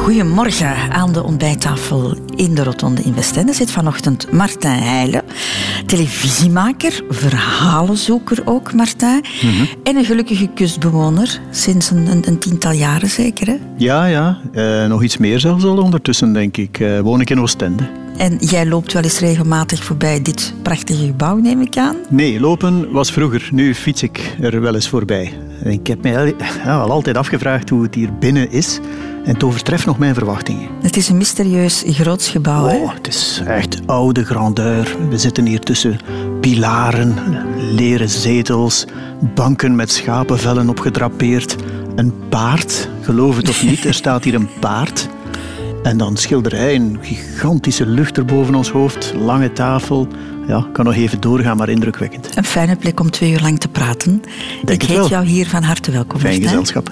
Goedemorgen. Aan de ontbijttafel in de Rotonde in Westende zit vanochtend Martijn Heijlen. Televisiemaker, verhalenzoeker ook, Martijn. Mhm. En een gelukkige kustbewoner, sinds een, een, een tiental jaren zeker. Hè? Ja, ja. Eh, nog iets meer zelfs al ondertussen, denk ik. Eh, woon ik in Oostende. En jij loopt wel eens regelmatig voorbij dit prachtige gebouw, neem ik aan. Nee, lopen was vroeger. Nu fiets ik er wel eens voorbij. En ik heb mij al, ja, al altijd afgevraagd hoe het hier binnen is. En het overtreft nog mijn verwachtingen. Het is een mysterieus groots gebouw. Hè? Oh, het is echt oude grandeur. We zitten hier tussen pilaren, leren zetels, banken met schapenvellen opgedrapeerd. Een paard, geloof het of niet, er staat hier een paard. En dan schilderij, een gigantische lucht er boven ons hoofd, lange tafel. Ja, kan nog even doorgaan, maar indrukwekkend. Een fijne plek om twee uur lang te praten. Denk ik heet wel. jou hier van harte welkom. Fijn gezelschap.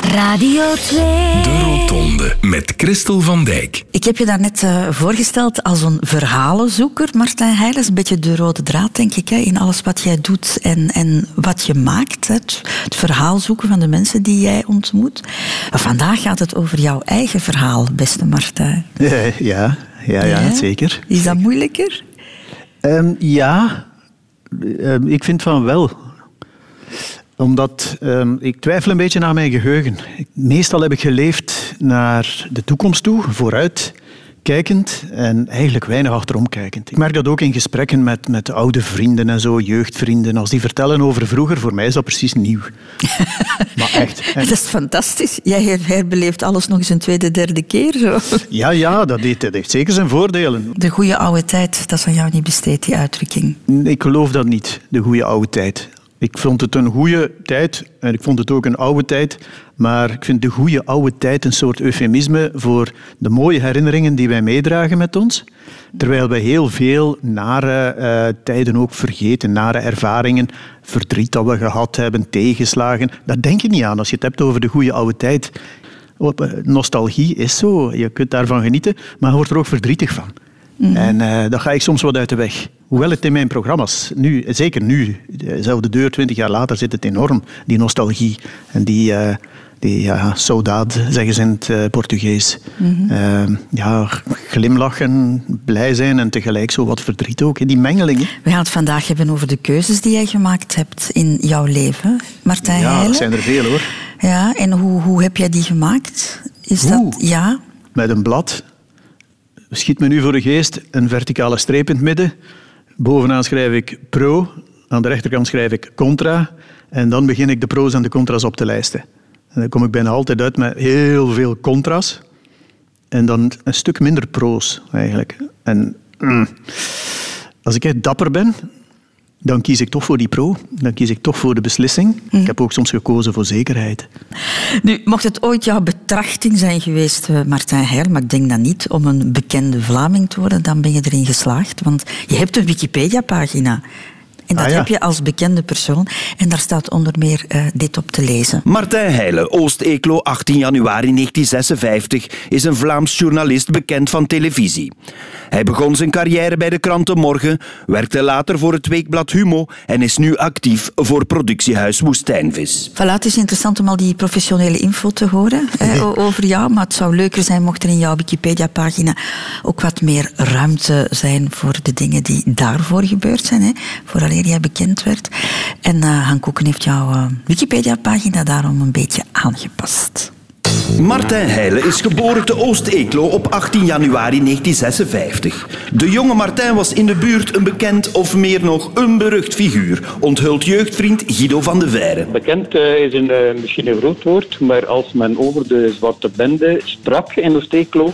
Radio 2. De Rotonde met Christel van Dijk. Ik heb je daarnet net voorgesteld als een verhalenzoeker, Martijn Heijlen. Dat is een beetje de rode draad, denk ik, hè, in alles wat jij doet en, en wat je maakt. hè. Het, het verhaal zoeken van de mensen die jij ontmoet. Maar vandaag gaat het over jouw eigen verhaal, beste Martijn. Eh, ja, ja, ja, zeker. Is dat moeilijker? Ehm, ja, Ehm, ik vind van wel. Omdat ehm, ik twijfel een beetje aan mijn geheugen. Meestal heb ik geleefd naar de toekomst toe, vooruit kijkend en eigenlijk weinig achterom kijkend. Ik merk dat ook in gesprekken met, met oude vrienden en zo, jeugdvrienden. Als die vertellen over vroeger, voor mij is dat precies nieuw. maar echt. En- Dat is fantastisch. Jij her- herbeleeft alles nog eens een tweede, derde keer. Zo. ja, ja, dat heeft, dat heeft zeker zijn voordelen. De goede oude tijd, dat is aan jou niet besteed, die uitdrukking. Ik geloof dat niet, de goede oude tijd. Ik vond het een goede tijd en ik vond het ook een oude tijd. Maar ik vind de goede oude tijd een soort eufemisme voor de mooie herinneringen die wij meedragen met ons. Terwijl wij heel veel nare eh, tijden ook vergeten, nare ervaringen, verdriet dat we gehad hebben, tegenslagen. Daar denk je niet aan als je het hebt over de goede oude tijd. Eh, Nostalgie is zo, je kunt daarvan genieten, maar je wordt er ook verdrietig van. En eh dan ga ik soms wat uit de weg. Hoewel het in mijn programma's, nu, zeker nu, dezelfde deur, twintig jaar later, zit het enorm, die nostalgie. En die, eh die ja, saudade, zeggen ze in het eh, Portugees. Eh, ja, glimlachen, blij zijn en tegelijk zo wat verdriet ook. Die mengeling. We gaan het vandaag hebben over de keuzes die jij gemaakt hebt in jouw leven, Martijn Ja, dat zijn er veel hoor. Ja, en hoe, hoe heb jij die gemaakt? Is dat... Ja, Met een blad. Schiet me nu voor de geest een verticale streep in het midden. Bovenaan schrijf ik pro, aan de rechterkant schrijf ik contra. En dan begin ik de pro's en de contra's op te lijsten. En dan kom ik bijna altijd uit met heel veel contra's. En dan een stuk minder pro's, eigenlijk. En mm, als ik echt dapper ben, dan kies ik toch voor die pro. Dan kies ik toch voor de beslissing. Ik heb ook soms gekozen voor zekerheid. Nu, mocht het ooit jouw betrachting zijn geweest, eh, Martijn Heijl, maar ik denk dat niet, om een bekende Vlaming te worden, dan ben je erin geslaagd. Want je hebt een Wikipedia-pagina. En dat Ah, ja. heb je als bekende persoon. En daar staat onder meer eh, dit op te lezen. Martijn Heijlen, Oost-Eeklo, 18 januari 1956, is een Vlaams journalist bekend van televisie. Hij begon zijn carrière bij de kranten Morgen, werkte later voor het weekblad Humo en is nu actief voor productiehuis Woestijnvis. Voilà, het is interessant om al die professionele info te horen o- over jou. Maar het zou leuker zijn mocht er in jouw Wikipedia-pagina ook wat meer ruimte zijn voor de dingen die daarvoor gebeurd zijn. Hè, vooraleer jij bekend werd. En eh Han Koeken heeft jouw eh, Wikipedia-pagina daarom een beetje aangepast. Martijn Heijlen is geboren te Oost-Eeklo op 18 januari 1956. De jonge Martijn was in de buurt een bekend of meer nog een berucht figuur, onthult jeugdvriend Guido van de Veire. Bekend eh, is een, eh, misschien een groot woord, maar als men over de Zwarte Bende sprak in Oost-Eeklo,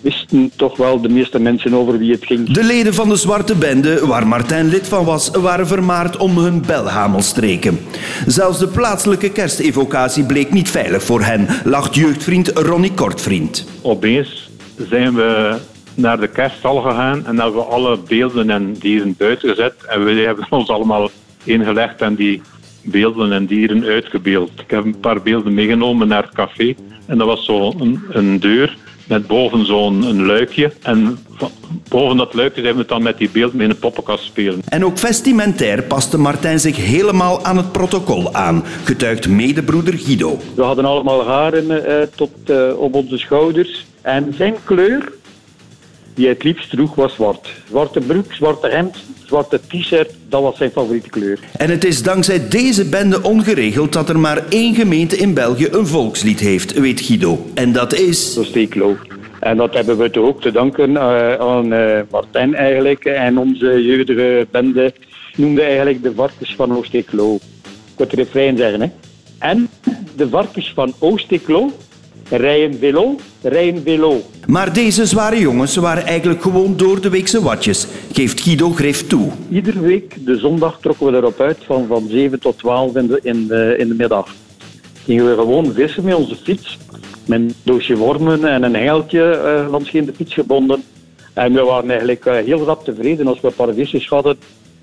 wisten toch wel de meeste mensen over wie het ging. De leden van de Zwarte Bende, waar Martijn lid van was, waren vermaard om hun belhamelstreken. Zelfs de plaatselijke kerstevocatie bleek niet veilig voor hen, lacht jeugdvriend Ronnie Kortvriend. Opeens zijn we naar de kerststal gegaan en hebben we alle beelden en dieren buiten gezet. En we hebben ons allemaal ingelegd en die beelden en dieren uitgebeeld. Ik heb een paar beelden meegenomen naar het café. En dat was zo een, een deur met boven zo'n een luikje. En van- boven dat luikje zijn we dan met die beeld in een poppenkast spelen. En ook vestimentair paste Martijn zich helemaal aan het protocol aan, getuigt medebroeder Guido. We hadden allemaal haren eh, tot eh, op onze schouders. En zijn kleur, die hij het liefst droeg, was zwart. Zwarte broek, zwarte hemd, zwarte t-shirt, dat was zijn favoriete kleur. En het is dankzij deze bende ongeregeld dat er maar één gemeente in België een volkslied heeft, weet Guido. En dat is... Steeklo. En dat hebben we toch ook te danken eh, aan eh, Martijn eigenlijk. En onze jeugdige bende noemde eigenlijk de varkens van Oosteeklo. Ik wil het refrein zeggen, hè. En de varkens van Oosteeklo rijden velo, rijden velo. Maar deze zware jongens waren eigenlijk gewoon door de weekse watjes, geeft Guido Grif toe. Iedere week, de zondag, trokken we erop uit van, van 7 tot 12 in de, in de, in de middag. Gingen we gewoon vissen met onze fiets. Met een doosje wormen en een heiltje eh langs de fiets gebonden. En we waren eigenlijk eh, heel rap tevreden als we een paar visjes hadden.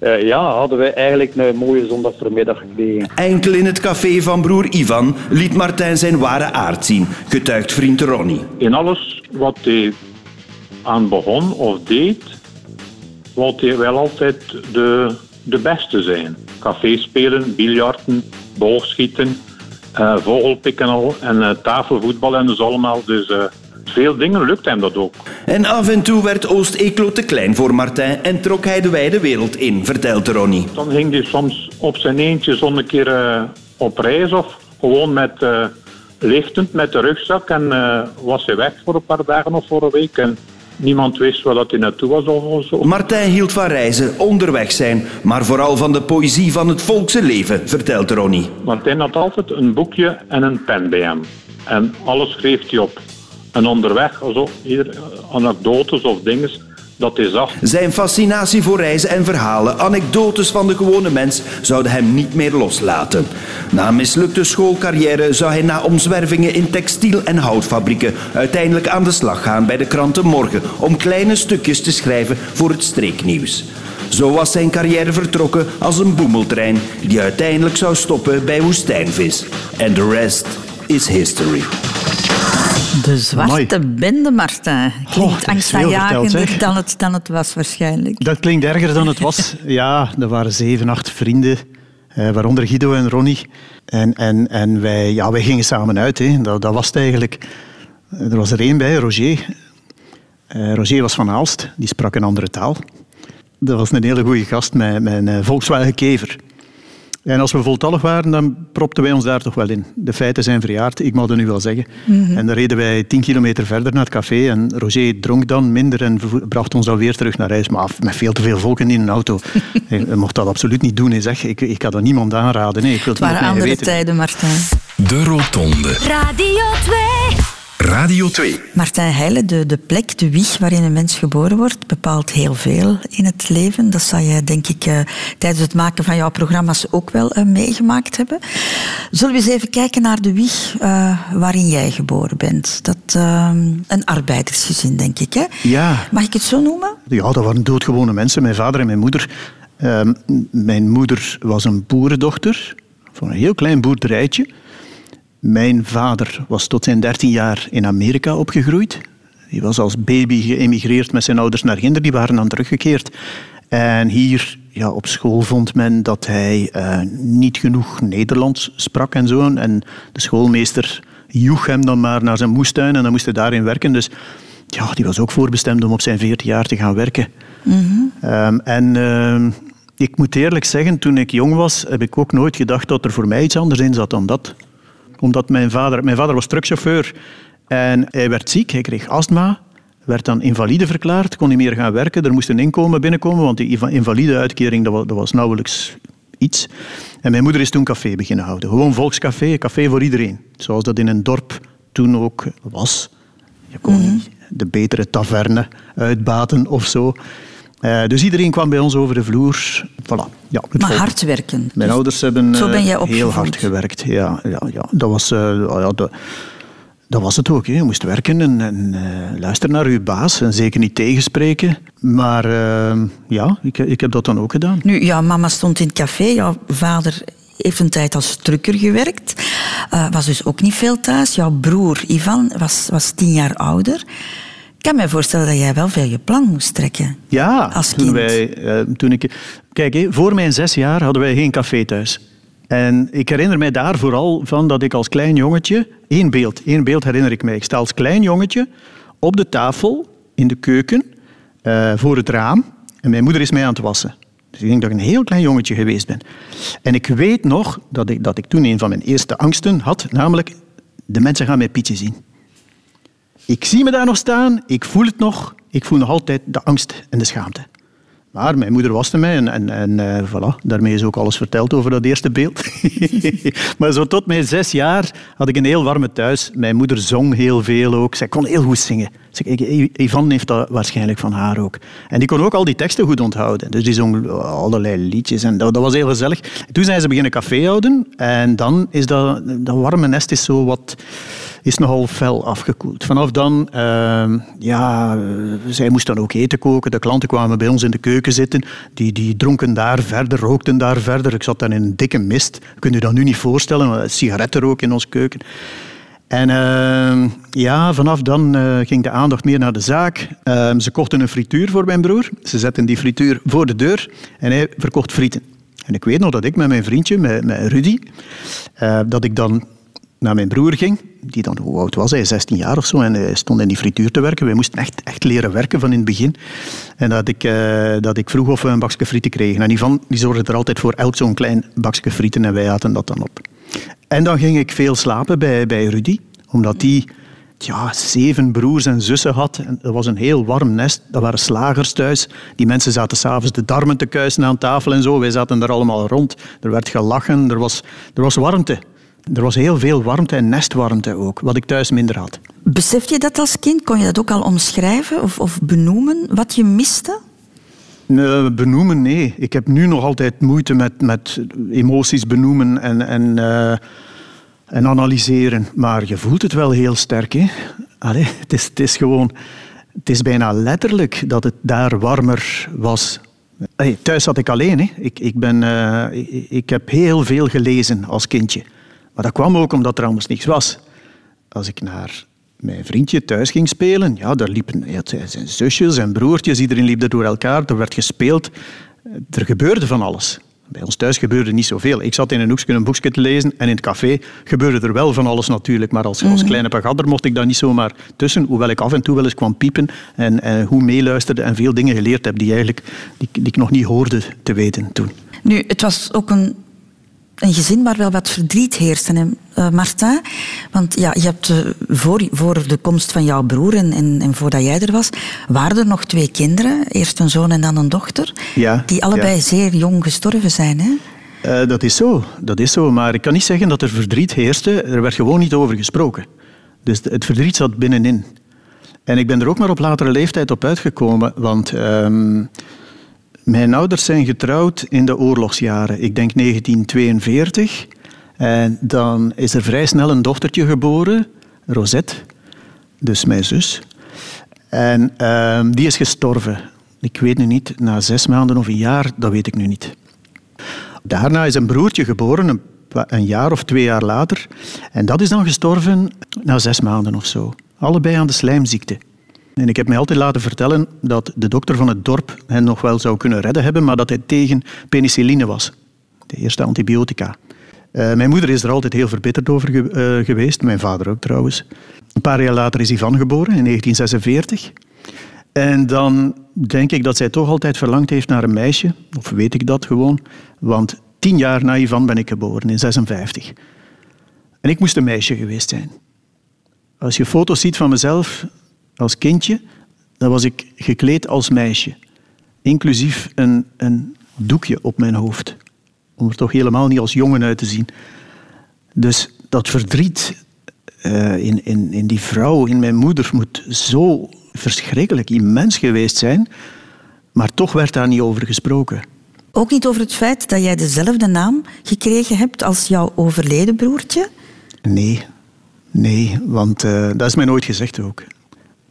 Eh, ja, hadden we eigenlijk een mooie zondagvermiddag gekregen. Enkel in het café van broer Ivan liet Martijn zijn ware aard zien, getuigt vriend Ronnie. In alles wat hij aan begon of deed, wilde hij wel altijd de, de beste zijn. Café spelen, biljarten, boogschieten, eh vogelpikken al en eh, tafelvoetbal en dus allemaal. Dus veel dingen lukt hem dat ook. En af en toe werd Oost-Eeklo te klein voor Martijn en trok hij de wijde wereld in, vertelt Ronnie. Dan ging hij soms op zijn eentje zo'n keer eh, op reis of gewoon met eh, lichtend met de rugzak en eh, was hij weg voor een paar dagen of voor een week. En niemand wist waar dat hij naartoe was of zo. Martijn hield van reizen, onderweg zijn, maar vooral van de poëzie van het volkse leven, vertelt Ronnie. Hij had altijd een boekje en een pen bij hem. En alles schreef hij op. En onderweg, also, hier, eh, anekdotes of dingen dat hij zag. Zijn fascinatie voor reizen en verhalen, anekdotes van de gewone mens, zouden hem niet meer loslaten. Na mislukte schoolcarrière zou hij na omzwervingen in textiel- en houtfabrieken uiteindelijk aan de slag gaan bij de kranten Morgen om kleine stukjes te schrijven voor het streeknieuws. Zo was zijn carrière vertrokken als een boemeltrein die uiteindelijk zou stoppen bij woestijnvis. En de rest is history. De zwarte bende, Martin. Oh, Klinkt verteld, angstaanjagender dan het, dan het was waarschijnlijk. Dat klinkt erger dan het was. Ja, er waren zeven, acht vrienden, eh, waaronder Guido en Ronnie. En, en, en wij, ja, wij gingen samen uit. Hè. Dat, dat was het eigenlijk. Er was er één bij, Roger. Eh, Roger was van Aalst, die sprak een andere taal. Dat was een hele goede gast met, met een eh, Volkswagen Kever. En als we voltallig waren, dan propten wij ons daar toch wel in. De feiten zijn verjaard, ik mag het nu wel zeggen. En dan reden wij tien kilometer verder naar het café en Roger dronk dan minder en bracht ons dan weer terug naar huis. Maar met veel te veel volk in een auto. Je mocht dat absoluut niet doen. hè, Zeg. Ik, ik had dat niemand aanraden. Nee, ik wil Het het niet waren andere tijden, Martijn. De Rotonde. Radio 2. Radio 2. Martijn Heijlen, de, de plek, de wieg waarin een mens geboren wordt, bepaalt heel veel in het leven. Dat zal je, denk ik, eh, tijdens het maken van jouw programma's ook wel eh, meegemaakt hebben. Zullen we eens even kijken naar de wieg eh, waarin jij geboren bent? Dat, een arbeidersgezin, denk ik. Hè? Ja. Mag ik het zo noemen? Ja, dat waren doodgewone mensen, mijn vader en mijn moeder. Ehm, mijn moeder was een boerendochter van een heel klein boerderijtje. Mijn vader was tot zijn 13 jaar in Amerika opgegroeid. Die was als baby geëmigreerd met zijn ouders naar Ginder. Die waren dan teruggekeerd. En hier ja, op school vond men dat hij eh, niet genoeg Nederlands sprak en zo. En de schoolmeester joeg hem dan maar naar zijn moestuin en dan moest hij daarin werken. Dus ja, die was ook voorbestemd om op zijn 14 jaar te gaan werken. Ehm, en ehm, ik moet eerlijk zeggen, toen ik jong was, heb ik ook nooit gedacht dat er voor mij iets anders in zat dan dat. Omdat mijn vader, mijn vader was truckchauffeur en hij werd ziek, hij kreeg astma, werd dan invalide verklaard, kon niet meer gaan werken. Er moest een inkomen binnenkomen, want die inva- invalide-uitkering dat was, dat was nauwelijks iets. En mijn moeder is toen café beginnen houden. Gewoon volkscafé, een café voor iedereen. Zoals dat in een dorp toen ook was. Je kon niet de betere taverne uitbaten of zo. Eh, dus iedereen kwam bij ons over de vloer. Voilà. Ja, Maar volk. hard werken. Mijn Dus ouders hebben zo ben eh, jij heel hard gewerkt. Ja, ja, ja. Dat, was, eh, ja, dat, dat was het ook. Hè. Je moest werken en, en luisteren naar uw baas en zeker niet tegenspreken. Maar eh, ja, ik, ik heb dat dan ook gedaan. Nu, ja, mama stond in het café. Jouw vader heeft een tijd als trucker gewerkt. was dus ook niet veel thuis. Jouw broer Ivan was, was tien jaar ouder. Ik kan me voorstellen dat jij wel veel je plan moest trekken. Ja, Als toen, wij, eh, toen ik... Kijk, hé, voor mijn zes jaar hadden wij geen café thuis. En ik herinner mij daar vooral van dat ik als klein jongetje... één beeld, één beeld herinner ik mij. Ik sta als klein jongetje op de tafel in de keuken eh, voor het raam. En mijn moeder is mij aan het wassen. Dus ik denk dat ik een heel klein jongetje geweest ben. En ik weet nog dat ik, dat ik toen een van mijn eerste angsten had. Namelijk, de mensen gaan mij Pietje zien. Ik zie me daar nog staan, ik voel het nog. Ik voel nog altijd de angst en de schaamte. Maar mijn moeder waste mij en, en, en eh, voilà, daarmee is ook alles verteld over dat eerste beeld. maar zo tot mijn zes jaar had ik een heel warme thuis. Mijn moeder zong heel veel ook. Zij kon heel goed zingen. Ivan heeft dat waarschijnlijk van haar ook. En die kon ook al die teksten goed onthouden. Dus die zong allerlei liedjes en dat, dat was heel gezellig. Toen zijn ze beginnen café houden en dan is dat, dat warme nest is zo wat is nogal fel afgekoeld. Vanaf dan, ehm, ja, eh, zij moest dan ook eten koken. De klanten kwamen bij ons in de keuken zitten. Die, die dronken daar verder, rookten daar verder. Ik zat dan in een dikke mist. Kun je dat nu niet voorstellen? maar Sigarettenrook in onze keuken. En ehm, ja, vanaf dan eh, ging de aandacht meer naar de zaak. Ehm, ze kochten een frituur voor mijn broer. Ze zetten die frituur voor de deur en hij verkocht frieten. En ik weet nog dat ik met mijn vriendje, met, met Rudy, eh, dat ik dan naar mijn broer ging, die dan, hoe oud was hij, 16 jaar of zo, en hij stond in die frituur te werken. Wij moesten echt, echt leren werken van in het begin. En dat ik, eh, dat ik vroeg of we een bakje frieten kregen. En Ivan die zorgde er altijd voor elk zo'n klein bakje frieten en wij aten dat dan op. En dan ging ik veel slapen bij, bij Rudy, omdat die ja, zeven broers en zussen had. En dat was een heel warm nest. Dat waren slagers thuis. Die mensen zaten s'avonds de darmen te kuisen aan tafel en zo. Wij zaten er allemaal rond. Er werd gelachen. Er was, er was warmte. Er was heel veel warmte en nestwarmte ook, wat ik thuis minder had. Besef je dat als kind? Kon je dat ook al omschrijven of, of benoemen, wat je miste? Nee, benoemen, nee. Ik heb nu nog altijd moeite met, met emoties benoemen en, en, eh, en analyseren. Maar je voelt het wel heel sterk. Hè? Allee, het, is, het is gewoon... Het is bijna letterlijk dat het daar warmer was. Hey, thuis zat ik alleen. Hè. Ik, ik, ben, eh, ik, ik heb heel veel gelezen als kindje. Maar dat kwam ook omdat er anders niks was. Als ik naar mijn vriendje thuis ging spelen, ja, daar liepen zijn zusjes en broertjes, iedereen liep er door elkaar, er werd gespeeld. Er gebeurde van alles. Bij ons thuis gebeurde niet zoveel. Ik zat in een hoekje een boekje te lezen en in het café gebeurde er wel van alles natuurlijk. Maar als, als kleine pagadder mocht ik daar niet zomaar tussen, hoewel ik af en toe wel eens kwam piepen en, en hoe meeluisterde en veel dingen geleerd heb die, eigenlijk, die, die ik nog niet hoorde te weten toen. Nu, het was ook een, een gezin waar wel wat verdriet heerste, hè, eh, Martin. Want ja, je hebt eh, voor, voor de komst van jouw broer en, en, en voordat jij er was, waren er nog twee kinderen. Eerst een zoon en dan een dochter. Ja, die allebei ja. zeer jong gestorven zijn. Hè? Eh, dat is zo, dat is zo. Maar ik kan niet zeggen dat er verdriet heerste. Er werd gewoon niet over gesproken. Dus het verdriet zat binnenin. En ik ben er ook maar op latere leeftijd op uitgekomen. Want ehm, mijn ouders zijn getrouwd in de oorlogsjaren. Ik denk 1942. En dan is er vrij snel een dochtertje geboren, Rosette. Dus mijn zus. En ehm, die is gestorven. Ik weet nu niet, na zes maanden of een jaar, dat weet ik nu niet. Daarna is een broertje geboren, een, een jaar of twee jaar later. En dat is dan gestorven na zes maanden of zo. Allebei aan de slijmziekte. En ik heb mij altijd laten vertellen dat de dokter van het dorp hen nog wel zou kunnen redden hebben, maar dat hij tegen penicilline was. De eerste antibiotica. Eh, mijn moeder is er altijd heel verbitterd over eh, geweest. Mijn vader ook trouwens. Een paar jaar later is Ivan geboren, in 1946. En dan denk ik dat zij toch altijd verlangd heeft naar een meisje. Of weet ik dat gewoon. Want tien jaar na Ivan ben ik geboren, in 56. En ik moest een meisje geweest zijn. Als je foto's ziet van mezelf als kindje, dan was ik gekleed als meisje. Inclusief een, een doekje op mijn hoofd. Om er toch helemaal niet als jongen uit te zien. Dus dat verdriet eh, in, in, in die vrouw, in mijn moeder, moet zo verschrikkelijk immens geweest zijn. Maar toch werd daar niet over gesproken. Ook niet over het feit dat jij dezelfde naam gekregen hebt als jouw overleden broertje. Nee, nee, want eh, dat is mij nooit gezegd ook.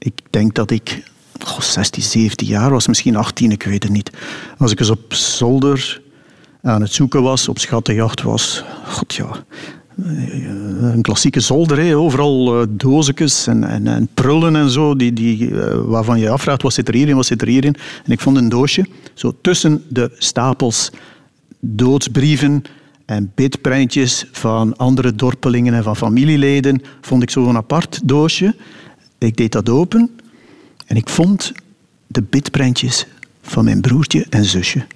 Ik denk dat ik goh, 16, 17 jaar was, misschien 18, ik weet het niet. Als ik eens op zolder aan het zoeken was, op schattenjacht was, god ja, een klassieke zolder, hè. overal uh, doosjes en, en, en, prullen en zo, die, die, uh, waarvan je afvraagt wat zit er hierin, wat zit er hierin. En ik vond een doosje, zo tussen de stapels doodsbrieven en bidprentjes van andere dorpelingen en van familieleden, vond ik zo'n apart doosje. Ik deed dat open en ik vond de bidprentjes van mijn broertje en zusje.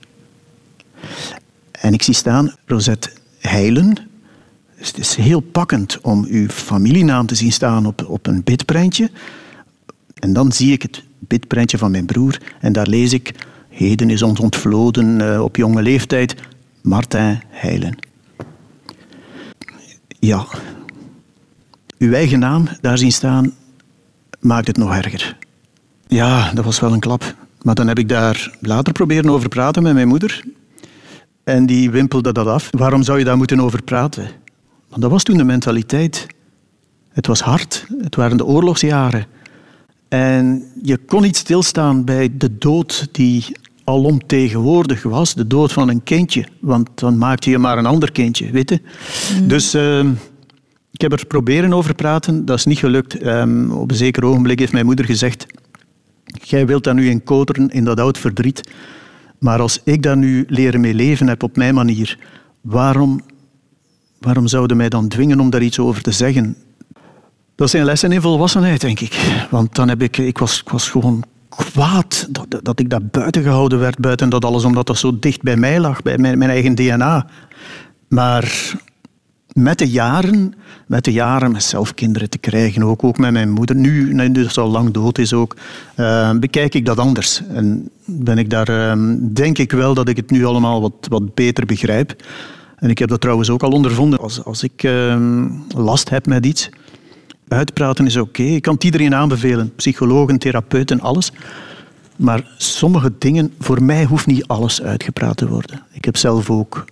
En ik zie staan Rosette Heilen. Dus het is heel pakkend om uw familienaam te zien staan op, op een bidprentje. En dan zie ik het bidprentje van mijn broer en daar lees ik... Heden is ons ontvloden uh, op jonge leeftijd Martijn Heilen. Ja, uw eigen naam daar zien staan maakt het nog erger. Ja, dat was wel een klap. Maar dan heb ik daar later proberen over praten met mijn moeder. En die wimpelde dat af. Waarom zou je daar moeten over praten? Want dat was toen de mentaliteit. Het was hard. Het waren de oorlogsjaren. En je kon niet stilstaan bij de dood die alomtegenwoordig was. De dood van een kindje. Want dan maakte je maar een ander kindje, weet je? Mm. Dus uh, ik heb er proberen over praten. Dat is niet gelukt. Um, op een zeker ogenblik heeft mijn moeder gezegd... Jij wilt daar nu in koteren, in dat oud verdriet. Maar als ik daar nu leren mee leven heb op mijn manier, waarom, waarom zouden mij dan dwingen om daar iets over te zeggen? Dat zijn lessen in volwassenheid, denk ik. Want dan heb ik, ik was, ik was gewoon kwaad dat, dat ik daar buiten gehouden werd, buiten dat alles, omdat dat zo dicht bij mij lag, bij mijn, mijn eigen DNA. Maar met de jaren, met de jaren, met zelf kinderen te krijgen, ook, ook met mijn moeder, nu, nu ze al lang dood is ook, uh, bekijk ik dat anders. En ben ik daar, uh, denk ik wel dat ik het nu allemaal wat, wat beter begrijp. En ik heb dat trouwens ook al ondervonden. Als, als ik uh, last heb met iets, uitpraten is oké. Ik kan het iedereen aanbevelen, psychologen, therapeuten, alles. Maar sommige dingen, voor mij hoeft niet alles uitgepraat te worden. Ik heb zelf ook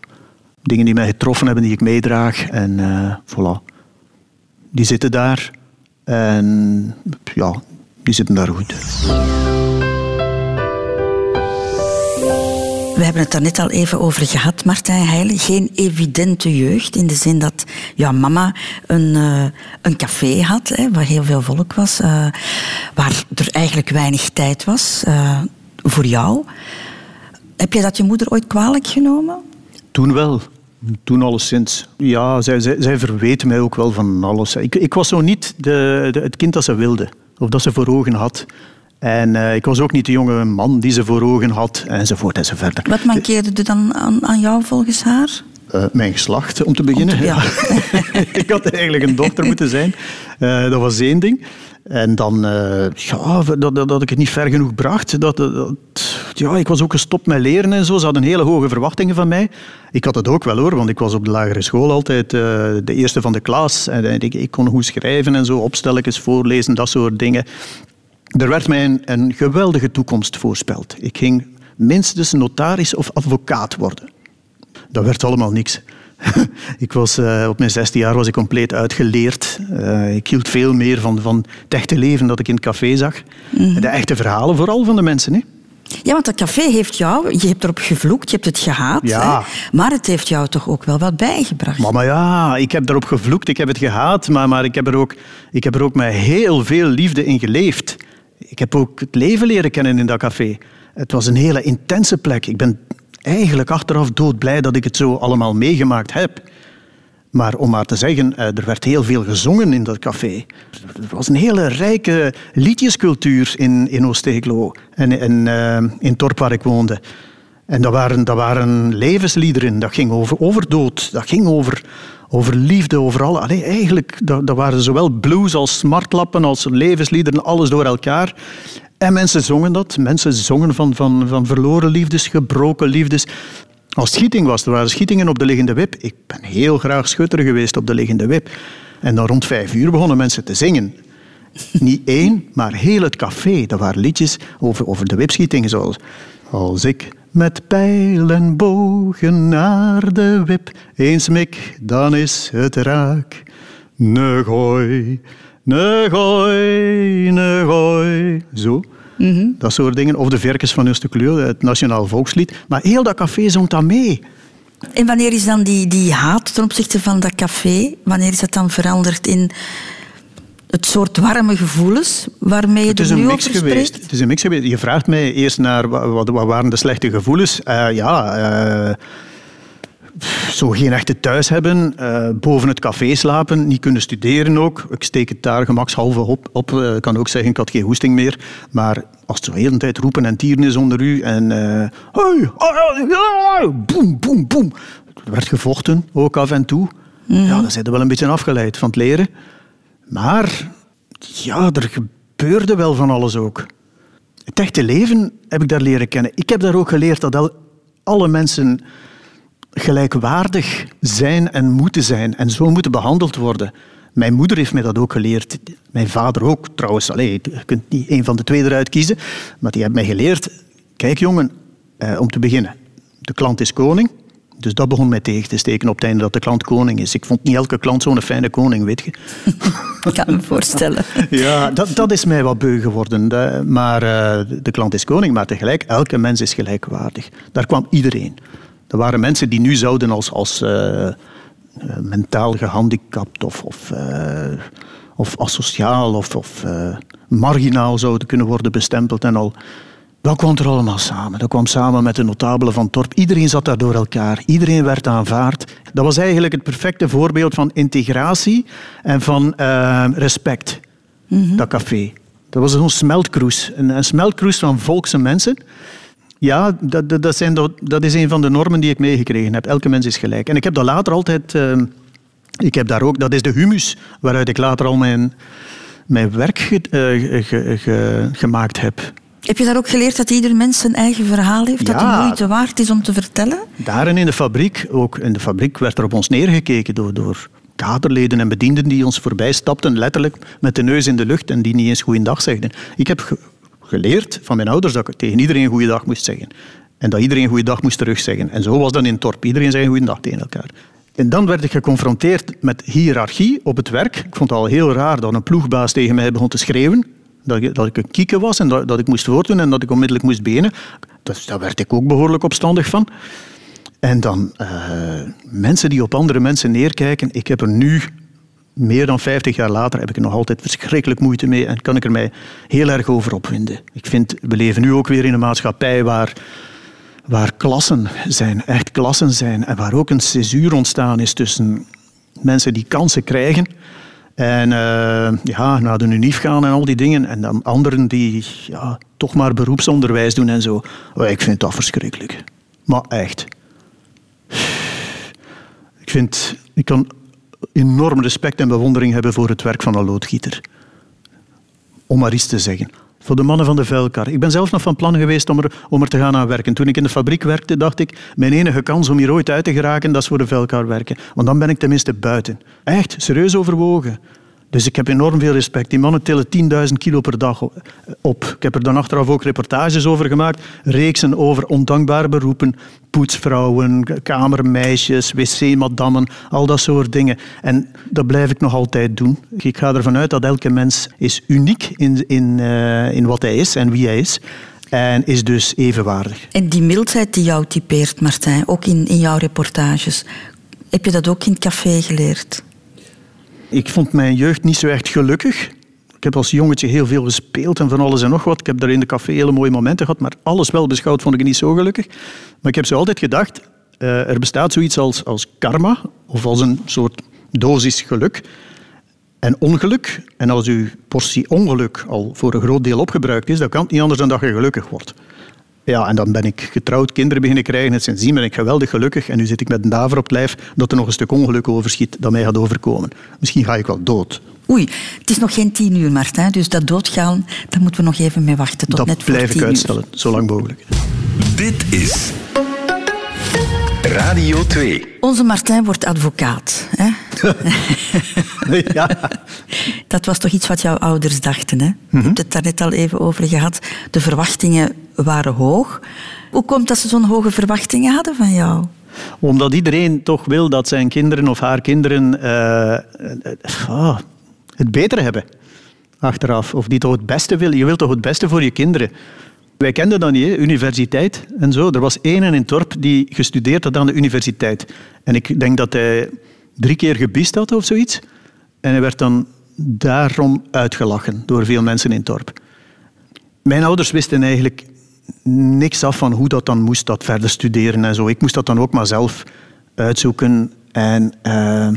dingen die mij getroffen hebben, die ik meedraag. En uh, voilà. Die zitten daar. En ja, die zitten daar goed. We hebben het daar net al even over gehad, Martijn Heijlen. Geen evidente jeugd, in de zin dat ja, mama een, uh, een café had, hè, waar heel veel volk was, uh, waar er eigenlijk weinig tijd was uh, voor jou. Heb je dat je moeder ooit kwalijk genomen? Toen wel. Toen alleszins. Ja, zij, zij, zij verweten mij ook wel van alles. Ik, ik was zo niet de, de, het kind dat ze wilde, of dat ze voor ogen had. En uh, ik was ook niet de jonge man die ze voor ogen had, enzovoort enzovoort. Wat mankeerde er dan aan, aan jou volgens haar? Uh, mijn geslacht, om te beginnen. Om te, ja. ik had eigenlijk een dochter moeten zijn. Uh, dat was één ding. En dan, uh, ja, dat, dat, dat, ik het niet ver genoeg bracht. Dat, dat, ja, ik was ook gestopt met leren en zo. Ze hadden hele hoge verwachtingen van mij. Ik had het ook wel hoor, want ik was op de lagere school altijd uh, de eerste van de klas. En ik, ik kon goed schrijven en zo, opstelletjes voorlezen, dat soort dingen. Er werd mij een, een geweldige toekomst voorspeld. Ik ging minstens notaris of advocaat worden. Dat werd allemaal niks. ik was, uh, op mijn 16 jaar was ik compleet uitgeleerd. Uh, ik hield veel meer van, van het echte leven dat ik in het café zag. Mm. De echte verhalen, vooral van de mensen. Hè. Ja, want dat café heeft jou, je hebt erop gevloekt, je hebt het gehaat. Ja. Hè? Maar het heeft jou toch ook wel wat bijgebracht. Maar, maar ja, ik heb erop gevloekt, ik heb het gehaat, maar, maar ik, heb er ook, ik heb er ook met heel veel liefde in geleefd. Ik heb ook het leven leren kennen in dat café. Het was een hele intense plek. Ik ben eigenlijk achteraf doodblij dat ik het zo allemaal meegemaakt heb. Maar om maar te zeggen, eh, er werd heel veel gezongen in dat café. Er was een hele rijke liedjescultuur in, in Oost-Eeklo en, en uh, in het dorp waar ik woonde. En dat waren, dat waren levensliederen. Dat ging over, over dood, dat ging over, over liefde, over alle... Eigenlijk, dat, dat waren zowel blues als smartlappen, als levensliederen, alles door elkaar. En mensen zongen dat. Mensen zongen van, van, van verloren liefdes, gebroken liefdes. Als schieting was, er waren schietingen op de liggende wip. Ik ben heel graag schutter geweest op de liggende wip. En dan rond vijf uur begonnen mensen te zingen. Niet één, maar heel het café. Dat waren liedjes over, over de wipschietingen, zoals... Als ik met pijlen bogen naar de wip eens mik, dan is het raak. Ne gooi, ne gooi, ne gooi. Zo. Mhm. Dat soort dingen. Of de Verkens van Kleur, het Nationaal Volkslied. Maar heel dat café zong dat mee. En wanneer is dan die, die haat ten opzichte van dat café, wanneer is dat dan veranderd in het soort warme gevoelens waarmee je Het is er een nu mix geweest. spreekt? Het is een mix geweest. Je vraagt mij eerst naar wa- wat, wat waren de slechte gevoelens. Eh, ja, eh, zo geen echte thuis hebben, eh, boven het café slapen, niet kunnen studeren ook. Ik steek het daar gemakshalve op. op. Eh, Ik kan ook zeggen, ik had geen hoesting meer. Maar als het zo de hele tijd roepen en tieren is onder u en... eh, hey, ah, ja, boem, boem, boem. Er werd gevochten, ook af en toe. Ja, dan zijn we wel een beetje afgeleid van het leren. Maar ja, er gebeurde wel van alles ook. Het echte leven heb ik daar leren kennen. Ik heb daar ook geleerd dat al- alle mensen gelijkwaardig zijn en moeten zijn en zo moeten behandeld worden. Mijn moeder heeft mij dat ook geleerd. Mijn vader ook, trouwens. Allee, je kunt niet één van de twee eruit kiezen. Maar die hebben mij geleerd... Kijk, jongen, eh, om te beginnen. De klant is koning. Dus dat begon mij tegen te steken op het einde dat de klant koning is. Ik vond niet elke klant zo'n fijne koning, weet je. Ik kan me voorstellen. Ja, dat, dat is mij wat beu geworden. De- maar eh, de klant is koning, maar tegelijk, elke mens is gelijkwaardig. Daar kwam iedereen. Er waren mensen die nu zouden als, als eh, eh, mentaal gehandicapt of, of, eh, of asociaal of, of eh, marginaal zouden kunnen worden bestempeld en al. Dat kwam er allemaal samen. Dat kwam samen met de notabelen van Torp. Iedereen zat daar door elkaar. Iedereen werd aanvaard. Dat was eigenlijk het perfecte voorbeeld van integratie en van respect. Dat café. Dat was zo'n smeltkroes. Een, een smeltkroes van volkse mensen. Ja, dat, dat, dat, zijn, dat, dat is een van de normen die ik meegekregen heb. Elke mens is gelijk. En ik heb dat later altijd... eh, ik heb daar ook... Dat is de humus waaruit ik later al mijn, mijn werk ge- eh, ge- ge- gemaakt heb. Heb je daar ook geleerd dat ieder mens zijn eigen verhaal heeft, dat Ja. de moeite waard is om te vertellen? Daar en in de fabriek, ook in de fabriek werd er op ons neergekeken door, door kaderleden en bedienden die ons voorbij stapten, letterlijk met de neus in de lucht en die niet eens goeiedag zegden. Ik heb geleerd van mijn ouders dat ik tegen iedereen goeiedag moest zeggen. En dat iedereen goeiedag moest terugzeggen. En zo was dat in het dorp. Iedereen zei goeiedag tegen elkaar. En dan werd ik geconfronteerd met hiërarchie op het werk. Ik vond het al heel raar dat een ploegbaas tegen mij begon te schreeuwen. Dat ik, dat ik een kieken was en dat, dat ik moest voortdoen en dat ik onmiddellijk moest benen. Dus daar werd ik ook behoorlijk opstandig van. En dan eh, mensen die op andere mensen neerkijken. Ik heb er nu, meer dan 50 jaar later, heb ik er nog altijd verschrikkelijk moeite mee en kan ik er mij heel erg over opwinden. Ik vind, we leven nu ook weer in een maatschappij waar, waar klassen zijn, echt klassen zijn. En waar ook een césuur ontstaan is tussen mensen die kansen krijgen en eh, ja, naar de UNIF gaan en al die dingen. En dan anderen die ja, toch maar beroepsonderwijs doen en zo. Oh, ik vind dat verschrikkelijk. Maar echt. Ik vind, ik kan enorm respect en bewondering hebben voor het werk van een loodgieter. Om maar iets te zeggen. Voor de mannen van de vuilkar. Ik ben zelf nog van plan geweest om er, om er te gaan aan werken. Toen ik in de fabriek werkte, dacht ik, mijn enige kans om hier ooit uit te geraken, dat is voor de vuilkar werken. Want dan ben ik tenminste buiten. Echt, serieus overwogen. Dus ik heb enorm veel respect. Die mannen tillen 10.000 kilo per dag op. Ik heb er dan achteraf ook reportages over gemaakt. Reeksen over ondankbare beroepen. Poetsvrouwen, kamermeisjes, wc-madammen, al dat soort dingen. En dat blijf ik nog altijd doen. Ik ga ervan uit dat elke mens is uniek in, in, eh, in wat hij is en wie hij is. En is dus evenwaardig. En die mildheid die jou typeert, Martijn, ook in, in jouw reportages, heb je dat ook in het café geleerd? Ik vond mijn jeugd niet zo echt gelukkig. Ik heb als jongetje heel veel gespeeld en van alles en nog wat. Ik heb daar in de café hele mooie momenten gehad, maar alles wel beschouwd vond ik niet zo gelukkig. Maar ik heb zo altijd gedacht, eh, er bestaat zoiets als, als karma, of als een soort dosis geluk en ongeluk. En als uw portie ongeluk al voor een groot deel opgebruikt is, dan kan het niet anders dan dat je gelukkig wordt. Ja, en dan ben ik getrouwd, kinderen beginnen krijgen en sindsdien ben ik geweldig gelukkig. En nu zit ik met een daver op het lijf dat er nog een stuk ongeluk overschiet dat mij gaat overkomen. Misschien ga ik wel dood. Oei, het is nog geen tien uur, Martijn, dus dat doodgaan, daar moeten we nog even mee wachten tot dat net voor blijf tien ik uur. uitstellen, zo lang mogelijk. Dit is Radio 2. Onze Martijn wordt advocaat. Hè? ja. Dat was toch iets wat jouw ouders dachten. Hè? Mhm. Je hebt het daar net al even over gehad. De verwachtingen waren hoog. Hoe komt dat ze zo'n hoge verwachtingen hadden van jou? Omdat iedereen toch wil dat zijn kinderen of haar kinderen eh, eh, ah, het beter hebben. Achteraf. Of die toch het beste willen. Je wilt toch het beste voor je kinderen. Wij kenden dat niet, universiteit en zo. Er was één in het dorp die gestudeerd had aan de universiteit. En ik denk dat hij drie keer gebist had of zoiets. En hij werd dan daarom uitgelachen door veel mensen in het dorp. Mijn ouders wisten eigenlijk niks af van hoe dat dan moest, dat verder studeren en zo. Ik moest dat dan ook maar zelf uitzoeken. En uh,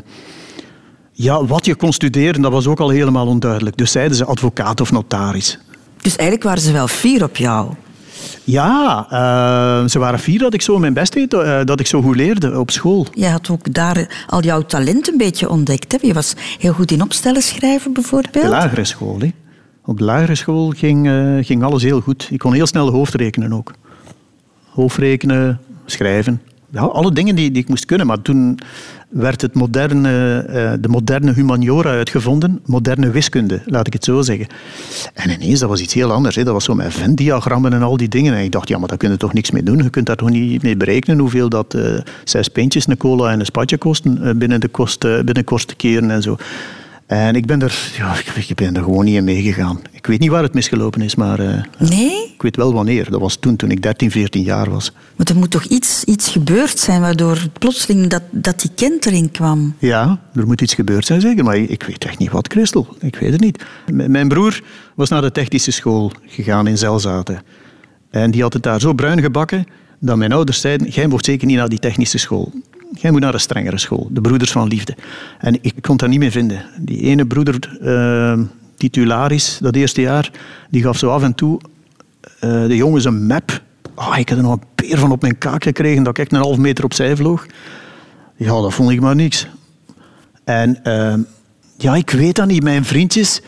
ja, wat je kon studeren, dat was ook al helemaal onduidelijk. Dus zeiden ze advocaat of notaris. Dus eigenlijk waren ze wel fier op jou. Ja, uh, ze waren fier dat ik zo mijn best deed, uh, dat ik zo goed leerde op school. Je had ook daar al jouw talent een beetje ontdekt. Hè? Je was heel goed in opstellen schrijven bijvoorbeeld. De lagere school, hè. Op de lagere school ging, uh, ging alles heel goed. Ik kon heel snel hoofdrekenen ook. Hoofdrekenen, schrijven. Ja, alle dingen die, die ik moest kunnen. Maar toen werd het moderne, uh, de moderne humaniora uitgevonden. Moderne wiskunde, laat ik het zo zeggen. En ineens, dat was iets heel anders. Hè. Dat was zo met Venn-diagrammen en al die dingen. En ik dacht, ja, maar daar kun je toch niks mee doen. Je kunt daar toch niet mee berekenen hoeveel dat uh, zes pintjes, een cola en een spatje kosten uh, binnen de kost, binnen korte keren en zo. En ik ben er, ja, ik ben er gewoon niet in meegegaan. Ik weet niet waar het misgelopen is, maar... Uh, nee? Ik weet wel wanneer. Dat was toen, toen ik 13, 14 jaar was. Maar er moet toch iets, iets gebeurd zijn waardoor plotseling dat, dat die kind erin kwam? Ja, er moet iets gebeurd zijn, zeker. Maar ik weet echt niet wat, Christel. Ik weet het niet. M mijn broer was naar de technische school gegaan in Zelzaten. En die had het daar zo bruin gebakken dat mijn ouders zeiden, jij mocht zeker niet naar die technische school jij moet naar een strengere school, de Broeders van Liefde. En ik kon dat niet meer vinden. Die ene broeder, uh, titularis, dat eerste jaar, die gaf zo af en toe uh, de jongens een map. Oh, ik had er nog een peer van op mijn kaak gekregen dat ik echt een half meter opzij vloog. Ja, dat vond ik maar niks. En uh, ja, ik weet dat niet. Mijn vriendjes,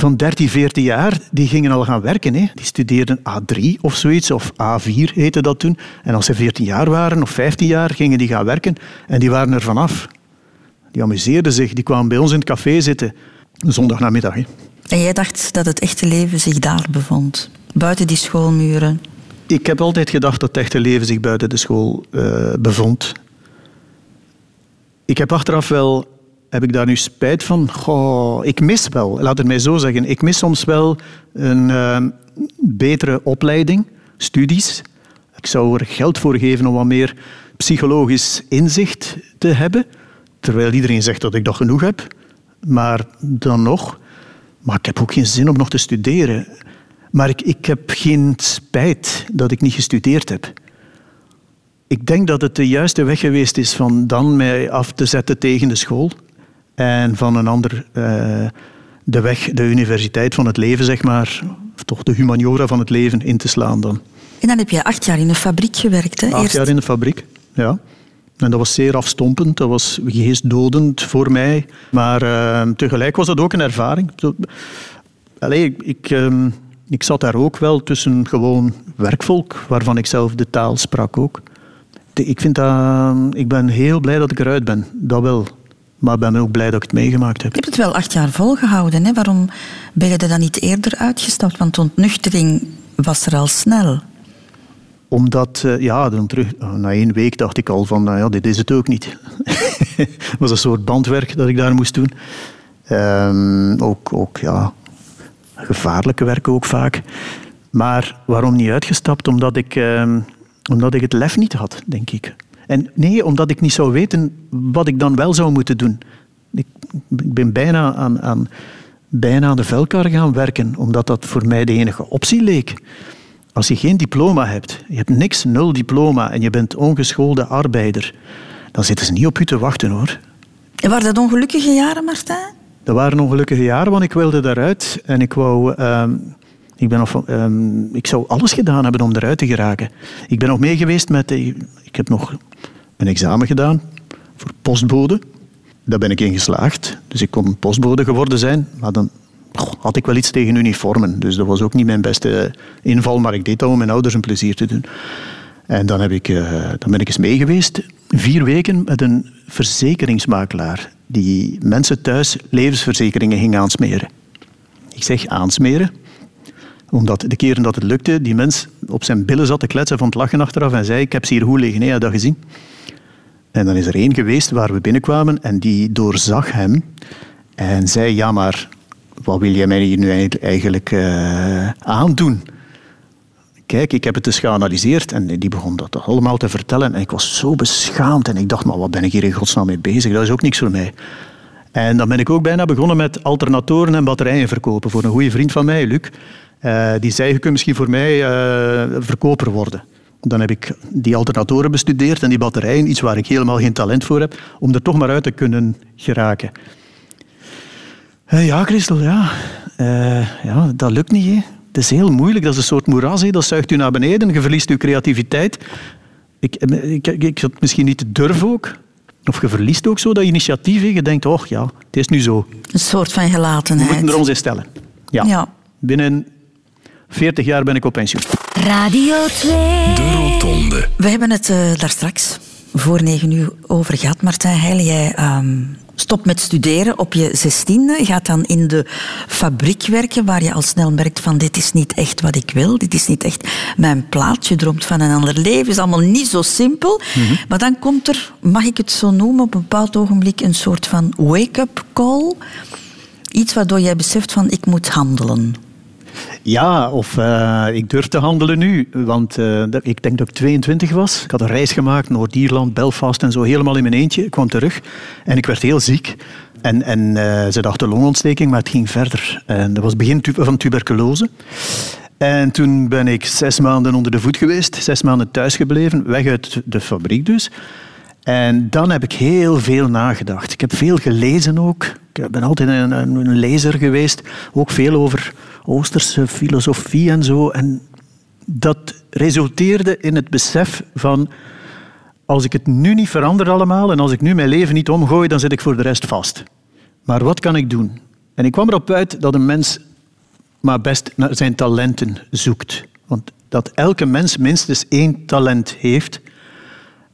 van 13, 14 jaar, die gingen al gaan werken. Hè. Die studeerden A3 of zoiets, of A4 heette dat toen. En als ze 14 jaar waren of 15 jaar, gingen die gaan werken en die waren er vanaf. Die amuseerden zich, die kwamen bij ons in het café zitten, zondagnamiddag. Hè. En jij dacht dat het echte leven zich daar bevond, buiten die schoolmuren? Ik heb altijd gedacht dat het echte leven zich buiten de school uh, bevond. Ik heb achteraf wel heb ik daar nu spijt van? Goh, ik mis wel, laat het mij zo zeggen. Ik mis soms wel een uh, betere opleiding, studies. Ik zou er geld voor geven om wat meer psychologisch inzicht te hebben. Terwijl iedereen zegt dat ik dat genoeg heb. Maar dan nog. Maar ik heb ook geen zin om nog te studeren. Maar ik, ik heb geen spijt dat ik niet gestudeerd heb. Ik denk dat het de juiste weg geweest is van dan mij af te zetten tegen de school en van een ander uh, de weg, de universiteit van het leven, zeg maar, of toch de humaniora van het leven in te slaan dan. En dan heb je acht jaar in een fabriek gewerkt, hè? Acht Eerst... jaar in de fabriek, ja. En dat was zeer afstompend, dat was geestdodend voor mij. Maar uh, tegelijk was dat ook een ervaring. Allee, ik, ik, uh, ik zat daar ook wel tussen gewoon werkvolk, waarvan ik zelf de taal sprak ook. Ik, vind dat, ik ben heel blij dat ik eruit ben, dat wel. Maar ik ben ook blij dat ik het meegemaakt heb. Je hebt het wel acht jaar volgehouden. Hè? Waarom ben je er dan niet eerder uitgestapt? Want ontnuchtering was er al snel. Omdat, uh, ja, dan terug, na één week dacht ik al van, nou ja, dit is het ook niet. het was een soort bandwerk dat ik daar moest doen. Um, ook, ook, ja, gevaarlijke werk ook vaak. Maar waarom niet uitgestapt? Omdat ik, um, omdat ik het lef niet had, denk ik. En nee, omdat ik niet zou weten wat ik dan wel zou moeten doen. Ik, ik ben bijna aan, aan, bijna aan de vuilkar gaan werken, omdat dat voor mij de enige optie leek. Als je geen diploma hebt, je hebt niks, nul diploma en je bent ongeschoolde arbeider, dan zitten ze niet op u te wachten hoor. En waren dat ongelukkige jaren, Martijn? Dat waren ongelukkige jaren, want ik wilde daaruit en ik wou. Uh, ik, ben nog, um, ik zou alles gedaan hebben om eruit te geraken. Ik ben nog mee geweest met... De, ik heb nog een examen gedaan voor postbode. Daar ben ik in geslaagd. Dus ik kon postbode geworden zijn. Maar dan had ik wel iets tegen uniformen. Dus dat was ook niet mijn beste inval. Maar ik deed dat om mijn ouders een plezier te doen. En dan, heb ik, uh, dan ben ik eens mee geweest. Vier weken met een verzekeringsmakelaar. Die mensen thuis levensverzekeringen ging aansmeren. Ik zeg aansmeren omdat de keren dat het lukte, die mens op zijn billen zat te kletsen van het lachen achteraf en zei, ik heb ze hier goed liggen, nee, dat gezien? En dan is er één geweest waar we binnenkwamen en die doorzag hem en zei, ja, maar wat wil jij mij hier nu eigenlijk uh, aandoen? kijk, ik heb het eens geanalyseerd. En die begon dat allemaal te vertellen. En ik was zo beschaamd. En ik dacht, maar wat ben ik hier in godsnaam mee bezig? Dat is ook niks voor mij. En dan ben ik ook bijna begonnen met alternatoren en batterijen verkopen. Voor een goede vriend van mij, Luc. Uh, die zei, je kunt misschien voor mij uh, verkoper worden. Dan heb ik die alternatoren bestudeerd en die batterijen, iets waar ik helemaal geen talent voor heb, om er toch maar uit te kunnen geraken. Uh, ja, Christel, ja. ja, dat lukt niet. Hè. Het is heel moeilijk, dat is een soort moeras. Hè. Dat zuigt u naar beneden, je verliest uw creativiteit. Ik, ik, ik, ik had misschien niet durven ook. Of je verliest ook zo dat initiatief. Hè. Je denkt, oh ja, het is nu zo. Een soort van gelatenheid. We moeten er ons in stellen. Ja. ja. Binnen 40 jaar ben ik op pensioen. Radio 2. De Rotonde. We hebben het uh, daar straks voor negen uur over gehad. Martijn Heijlen, jij um, stopt met studeren op je zestiende. Gaat dan in de fabriek werken waar je al snel merkt van dit is niet echt wat ik wil. Dit is niet echt mijn plaats. Je droomt van een ander leven. is allemaal niet zo simpel. Mhm. Maar dan komt er, mag ik het zo noemen, op een bepaald ogenblik een soort van wake-up call. Iets waardoor jij beseft van ik moet handelen. Ja, of uh, ik durf te handelen nu. Want uh, ik denk dat ik 22 was. Ik had een reis gemaakt, Noord-Ierland, Belfast en zo, helemaal in mijn eentje. Ik kwam terug en ik werd heel ziek. En, en uh, ze dachten longontsteking, maar het ging verder. En dat was het begin van tuberculose. En toen ben ik zes maanden onder de voet geweest, zes maanden thuisgebleven, weg uit de fabriek dus. En dan heb ik heel veel nagedacht. Ik heb veel gelezen ook. Ik ben altijd een, een lezer geweest, ook veel over Oosterse filosofie en zo. En dat resulteerde in het besef van als ik het nu niet verander allemaal en als ik nu mijn leven niet omgooi, dan zit ik voor de rest vast. Maar wat kan ik doen? En ik kwam erop uit dat een mens maar best naar zijn talenten zoekt. Want dat elke mens minstens één talent heeft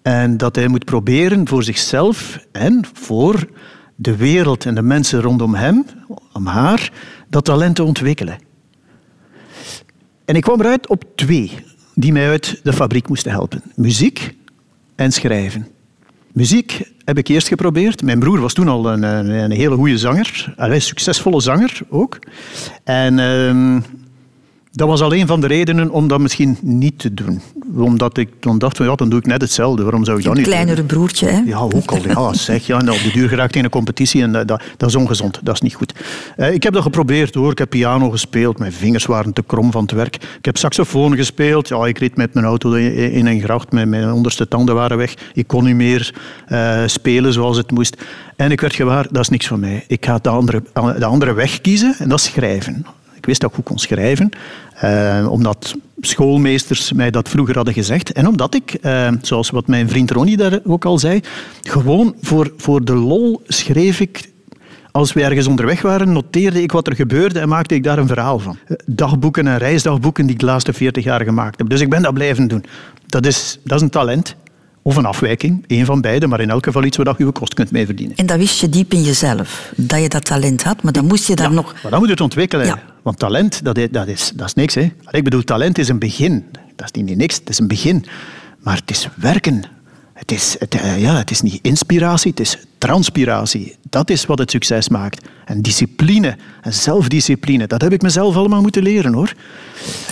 en dat hij moet proberen voor zichzelf en voor de wereld en de mensen rondom hem, om haar, dat talent te ontwikkelen. En ik kwam eruit op twee die mij uit de fabriek moesten helpen. Muziek en schrijven. Muziek heb ik eerst geprobeerd. Mijn broer was toen al een, een, hele goede zanger. Een succesvolle zanger ook. En... Uh, dat was al een van de redenen om dat misschien niet te doen. Omdat ik dan dacht, van, ja, dan doe ik net hetzelfde. Waarom zou ik dat niet doen? Een kleinere broertje, hè? Ja, ook al. Ja, zeg, ja, op de duur geraakt in een competitie en dat, dat, is ongezond. Dat is niet goed. Eh, ik heb dat geprobeerd hoor. Ik heb piano gespeeld. Mijn vingers waren te krom van het werk. Ik heb saxofoon gespeeld. Ja, ik reed met mijn auto in een gracht. Mijn, mijn onderste tanden waren weg. Ik kon niet meer uh, spelen zoals het moest. En ik werd gewaar, dat is niks voor mij. Ik ga de andere, de andere weg kiezen en dat is schrijven. Ik wist dat ik goed kon schrijven, uh, omdat schoolmeesters mij dat vroeger hadden gezegd. En omdat ik, uh, zoals wat mijn vriend Ronnie daar ook al zei, gewoon voor, voor de lol schreef ik als we ergens onderweg waren, noteerde ik wat er gebeurde en maakte ik daar een verhaal van. Eh, dagboeken en reisdagboeken die ik de laatste 40 jaar gemaakt heb. Dus ik ben dat blijven doen. Dat is, dat is een talent. Of een afwijking, één van beide, maar in elk geval iets waar je je kost kunt mee verdienen. En dat wist je diep in jezelf, dat je dat talent had, maar dan moest je daar nog... Maar dan moet je het ontwikkelen. Want talent, dat is, dat is, dat is niks. Hè. Ik bedoel, talent is een begin. Dat is niet niks, het is een begin. Maar het is werken. Het is, het, eh, ja, het is niet inspiratie, het is transpiratie. Dat is wat het succes maakt. En discipline en zelfdiscipline, dat heb ik mezelf allemaal moeten leren hoor.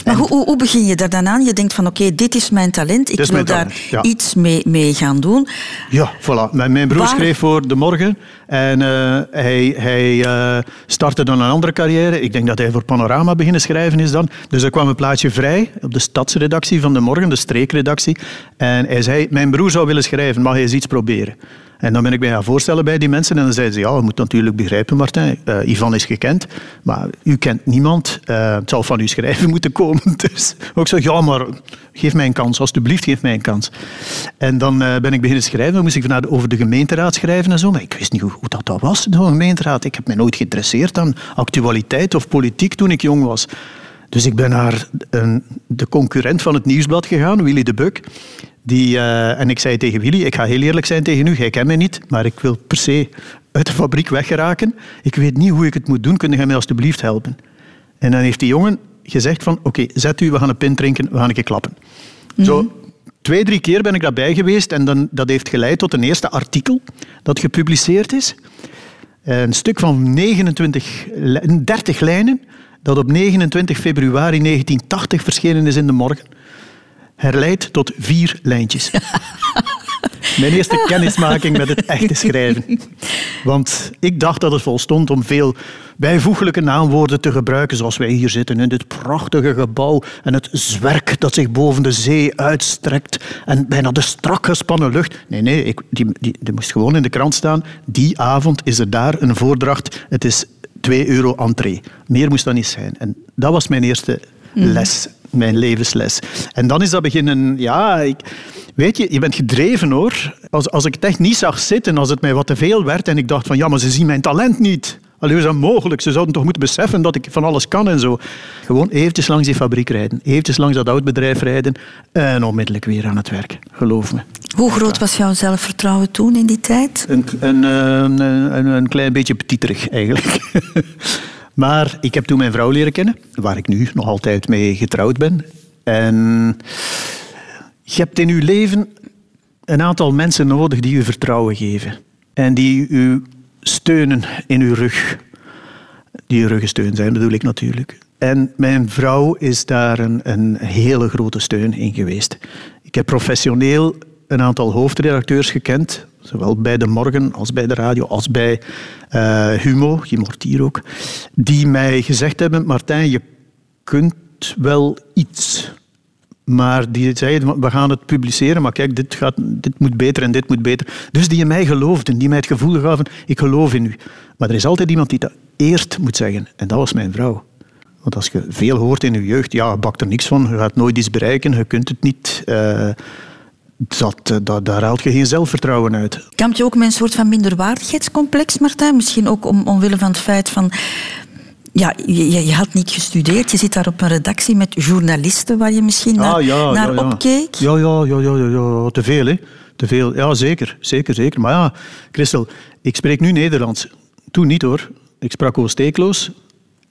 Maar hoe, hoe, begin je daar dan aan? Je denkt van oké, dit is mijn talent, ik wil daar iets mee, mee, gaan doen. Ja, voilà. Mijn, mijn broer schreef voor De Morgen en uh, hij, hij uh, startte dan een andere carrière. Ik denk dat hij voor Panorama beginnen schrijven is dan. Dus er kwam een plaatje vrij op de stadsredactie van De Morgen, de streekredactie. En hij zei, mijn broer zou willen schrijven, mag hij eens iets proberen? En dan ben ik mij gaan voorstellen bij die mensen. En dan zeiden ze, ja, je moet natuurlijk begrijpen, Martijn. Uh, Ivan is gekend, maar u kent niemand. Uh, het zal van uw schrijven moeten komen. Dus ook zo, ja, maar geef mij een kans. Alsjeblieft, geef mij een kans. En dan uh, ben ik beginnen schrijven. Dan moest ik vanuit over de gemeenteraad schrijven en zo. Maar ik wist niet hoe, hoe dat, dat was, de gemeenteraad. Ik heb mij nooit geïnteresseerd aan actualiteit of politiek toen ik jong was. Dus ik ben naar de concurrent van het nieuwsblad gegaan, Willy de Buk. Die, uh, en ik zei tegen Willy, ik ga heel eerlijk zijn tegen u, jij kent mij niet, maar ik wil per se uit de fabriek weggeraken. Ik weet niet hoe ik het moet doen, kun je mij alstublieft helpen? En dan heeft die jongen gezegd van, oké, zet u, we gaan een pint drinken, we gaan een keer klappen. Mhm. Zo, twee, drie keer ben ik daarbij geweest en dan, dat heeft geleid tot een eerste artikel dat gepubliceerd is. Een stuk van 29, 30 lijnen dat op 29 februari 1980 verschenen is in de morgen, herleidt tot vier lijntjes. Mijn eerste kennismaking met het echte schrijven. Want ik dacht dat het volstond om veel bijvoeglijke naamwoorden te gebruiken, zoals wij hier zitten in dit prachtige gebouw en het zwerk dat zich boven de zee uitstrekt en bijna de strak gespannen lucht. Nee, nee, ik, die, die, die moest gewoon in de krant staan. Die avond is er daar een voordracht. Het is 2 euro entree. Meer moest dat niet zijn. En dat was mijn eerste les, mijn levensles. En dan is dat beginnen... Ja, ik, weet je, je bent gedreven hoor. Als, als ik het echt niet zag zitten, als het mij wat te veel werd en ik dacht van ja, maar ze zien mijn talent niet. Allee, hoe is dat mogelijk? Ze zouden toch moeten beseffen dat ik van alles kan en zo. Gewoon eventjes langs die fabriek rijden, eventjes langs dat oud bedrijf rijden en onmiddellijk weer aan het werk. Geloof me. Hoe groot was jouw zelfvertrouwen toen in die tijd? Een, een, een, een, een klein beetje petiterig eigenlijk. maar ik heb toen mijn vrouw leren kennen, waar ik nu nog altijd mee getrouwd ben. En je hebt in je leven een aantal mensen nodig die u vertrouwen geven. En die u steunen in uw rug. Die uw ruggensteun zijn, bedoel ik natuurlijk. En mijn vrouw is daar een, een hele grote steun in geweest. Ik heb professioneel een aantal hoofdredacteurs gekend, zowel bij De Morgen als bij de radio, als bij eh, Humo, Guy Mortier ook, die mij gezegd hebben, Martijn, je kunt wel iets. Maar die zeiden, we gaan het publiceren, maar kijk, dit, gaat, dit moet beter en dit moet beter. Dus die in mij geloofden, die mij het gevoel gaven, ik geloof in u. Maar er is altijd iemand die dat eerst moet zeggen. En dat was mijn vrouw. Want als je veel hoort in je jeugd, ja, je bakt er niks van, je gaat nooit iets bereiken, je kunt het niet. Uh, dat, dat, daar haalt je geen zelfvertrouwen uit. Kamp je ook met een soort van minderwaardigheidscomplex, Martijn? Misschien ook om, omwille van het feit van ja, je, je, had niet gestudeerd. Je zit daar op een redactie met journalisten waar je misschien naar, ah, ja, naar ja, ja. opkeek. Ja, ja, ja, ja, ja, te veel, hè. Te veel. Ja, zeker, zeker, zeker. Maar ja, Christel, ik spreek nu Nederlands. Toen niet, hoor. Ik sprak Oost-Eekloos.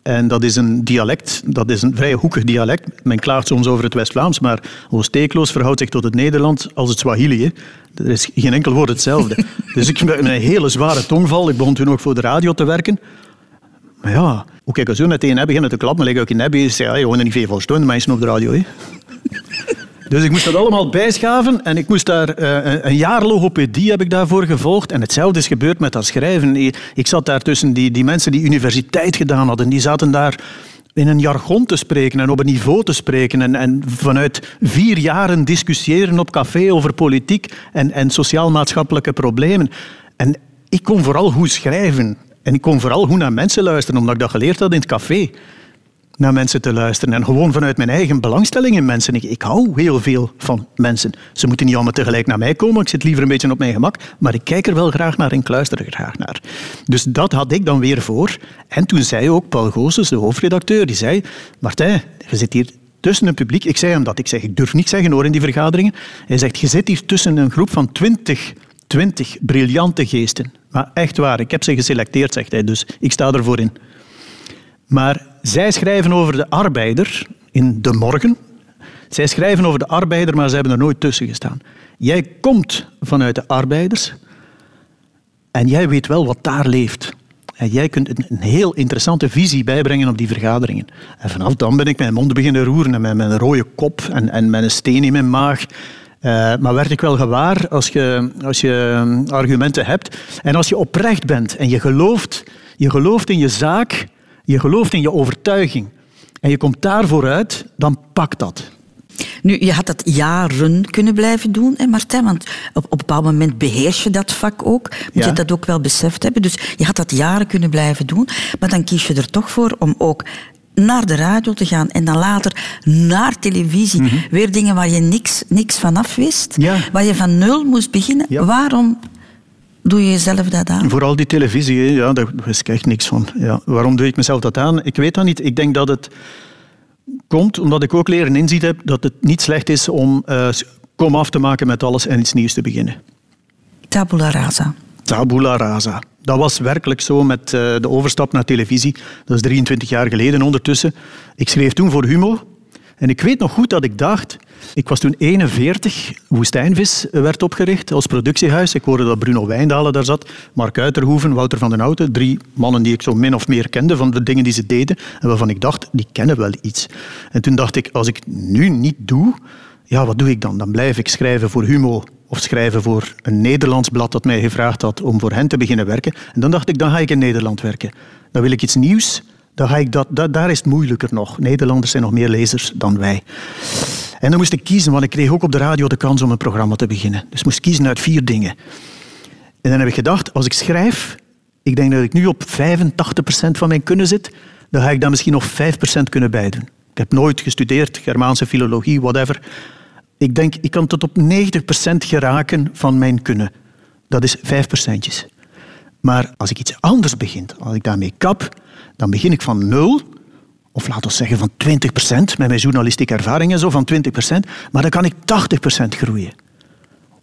En dat is een dialect, dat is een vrij hoekig dialect. Men klaagt soms over het West-Vlaams, maar Oost-Eekloos verhoudt zich tot het Nederlands als het Swahili. Hè. Er is geen enkel woord hetzelfde. dus ik heb een hele zware tongval. Ik begon toen ook voor de radio te werken. Maar ja, hoe kijk ik zo meteen heb beginnen te klappen, maar ik in heb, is ja, je hoort er niet veel van stonden, mensen op de radio. Hè. Dus ik moest dat allemaal bijschaven en ik moest daar uh, een jaar logopedie heb ik daarvoor gevolgd. En hetzelfde is gebeurd met dat schrijven. Ik zat daar tussen die, die mensen die universiteit gedaan hadden. Die zaten daar in een jargon te spreken en op een niveau te spreken. En, en vanuit vier jaren discussiëren op café over politiek en, en sociaal-maatschappelijke problemen. En ik kon vooral goed schrijven. En ik kon vooral goed naar mensen luisteren, omdat ik dat geleerd had in het café. Naar mensen te luisteren. En gewoon vanuit mijn eigen belangstelling in mensen. Ik, hou heel veel van mensen. Ze moeten niet allemaal tegelijk naar mij komen. Ik zit liever een beetje op mijn gemak. Maar ik kijk er wel graag naar en ik luister er graag naar. Dus dat had ik dan weer voor. En toen zei ook Paul Goossens, de hoofdredacteur, die zei... Martijn, je zit hier tussen een publiek... Ik zei hem dat. Ik zeg, ik durf niet zeggen hoor in die vergaderingen. Hij zegt, je zit hier tussen een groep van twintig twintig briljante geesten. Maar echt waar, ik heb ze geselecteerd, zegt hij, dus ik sta ervoor in. Maar zij schrijven over de arbeider in De Morgen. Zij schrijven over de arbeider, maar ze hebben er nooit tussen gestaan. Jij komt vanuit de arbeiders en jij weet wel wat daar leeft. En jij kunt een, heel interessante visie bijbrengen op die vergaderingen. En vanaf dan ben ik mijn mond beginnen roeren en met mijn rode kop en, en met een steen in mijn maag. Uh, maar werd ik wel gewaar als je, als je argumenten hebt en als je oprecht bent en je gelooft, je gelooft in je zaak, je gelooft in je overtuiging en je komt daarvoor uit, dan pakt dat. Nu, je had dat jaren kunnen blijven doen, hè Martijn, want op, op een bepaald moment beheers je dat vak ook. Moet Ja. je dat ook wel beseft hebben. Dus je had dat jaren kunnen blijven doen, maar dan kies je er toch voor om ook naar de radio te gaan en dan later naar televisie. Weer dingen waar je niks, niks van af wist, Mhm. Ja. waar je van nul moest beginnen. Ja. Waarom doe je jezelf dat aan? Vooral die televisie, hè, ja, daar wist ik echt niks van. Ja, waarom doe ik mezelf dat aan? Ik weet dat niet. Ik denk dat het komt omdat ik ook leren inzien heb dat het niet slecht is om eh kom af te maken met alles en iets nieuws te beginnen. Tabula rasa. Tabula rasa. Dat was werkelijk zo met eh, de overstap naar televisie. Dat is 23 jaar geleden ondertussen. Ik schreef toen voor Humo. En ik weet nog goed dat ik dacht... Ik was toen 41, Woestijnvis werd opgericht als productiehuis. Ik hoorde dat Bruno Wijndalen daar zat, Mark Uiterhoeven, Wouter van den Houten. Drie mannen die ik zo min of meer kende van de dingen die ze deden. En waarvan ik dacht, die kennen wel iets. En toen dacht ik, als ik nu niet doe, ja, wat doe ik dan? Dan blijf ik schrijven voor Humo of schrijven voor een Nederlands blad dat mij gevraagd had om voor hen te beginnen werken. En dan dacht ik, dan ga ik in Nederland werken. Dan wil ik iets nieuws. Ga ik dat, daar is het moeilijker nog. Nederlanders zijn nog meer lezers dan wij. En dan moest ik kiezen, want ik kreeg ook op de radio de kans om een programma te beginnen. Dus ik moest kiezen uit vier dingen. En dan heb ik gedacht, als ik schrijf, ik denk dat ik nu op 85% van mijn kunnen zit, dan ga ik daar misschien nog 5% kunnen bijdoen. Ik heb nooit gestudeerd, Germaanse filologie, whatever. Ik denk, ik kan tot op 90% geraken van mijn kunnen. Dat is 5%. Maar als ik iets anders begin, als ik daarmee kap, dan begin ik van nul, of laten we zeggen van 20% met mijn journalistieke ervaring en zo, van 20%, maar dan kan ik 80% groeien.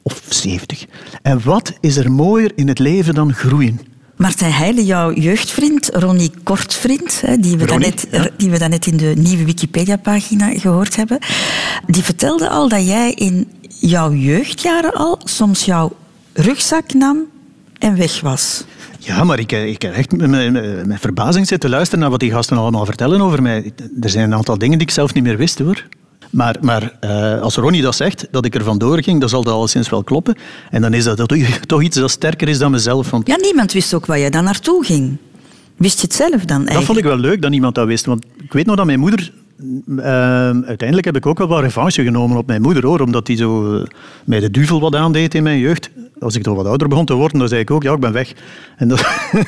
Of 70. En wat is er mooier in het leven dan groeien? Martijn Heijlen, jouw jeugdvriend, Ronnie Kortvriend, die, we daarnet, ja. die we daarnet in de nieuwe Wikipedia-pagina gehoord hebben, die vertelde al dat jij in jouw jeugdjaren al soms jouw rugzak nam en weg was. Ja, maar ik, ik heb echt met, verbazing zitten luisteren naar wat die gasten allemaal vertellen over mij. Er zijn een aantal dingen die ik zelf niet meer wist, hoor. Maar, maar uh, als Ronnie dat zegt, dat ik er vandoor ging, dan zal dat alleszins wel kloppen. En dan is dat toch iets dat sterker is dan mezelf. Want Ja, niemand wist ook waar je dan naartoe ging. Wist je het zelf dan eigenlijk? dat vond ik wel leuk, dat niemand dat wist. Want ik weet nog dat mijn moeder... Uh, uiteindelijk heb ik ook wel wat revanche genomen op mijn moeder, hoor. Omdat die zo uh, mij de duvel wat aandeed in mijn jeugd. Als ik toch wat ouder begon te worden, dan zei ik ook, ja, ik ben weg. En dat,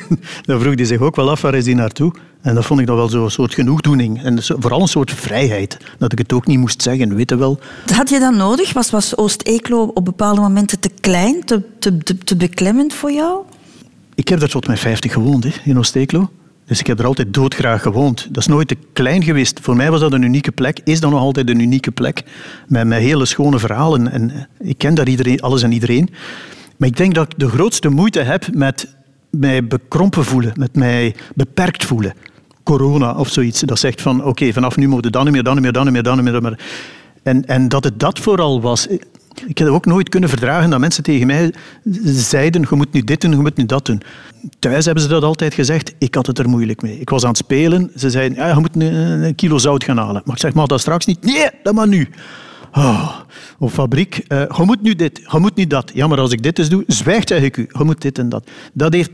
dan vroeg hij zich ook wel af, waar is die naartoe? En dat vond ik nog wel zo'n soort genoegdoening. En vooral een soort vrijheid. Dat ik het ook niet moest zeggen, weet je wel. Had je dat nodig? Was, was Oost-Eeklo op bepaalde momenten te klein, te, te, te, te beklemmend voor jou? Ik heb daar tot mijn 50 gewoond, hè, in Oost-Eeklo. Dus ik heb er altijd doodgraag gewoond. Dat is nooit te klein geweest. Voor mij was dat een unieke plek. Is dat nog altijd een unieke plek. Met, met hele schone verhalen. En ik ken daar iedereen, alles en iedereen. Maar ik denk dat ik de grootste moeite heb met mij bekrompen voelen. Met mij beperkt voelen. Corona of zoiets. Dat zegt van, oké, vanaf nu moet je dan niet meer, dan niet meer, dan niet meer, dan niet meer. Dan meer. En, en dat het dat vooral was. Ik heb ook nooit kunnen verdragen dat mensen tegen mij zeiden, je moet nu dit doen, je moet nu dat doen. Thuis hebben ze dat altijd gezegd. Ik had het er moeilijk mee. Ik was aan het spelen. Ze zeiden, ja, je moet een, kilo zout gaan halen. Maar ik zeg, maar dat straks niet. Nee, dat maar nu. Oh, op fabriek, uh, je moet nu dit, je moet niet dat. Ja, maar als ik dit eens doe, zwijgt zeg ik u. Je moet dit en dat. Dat heeft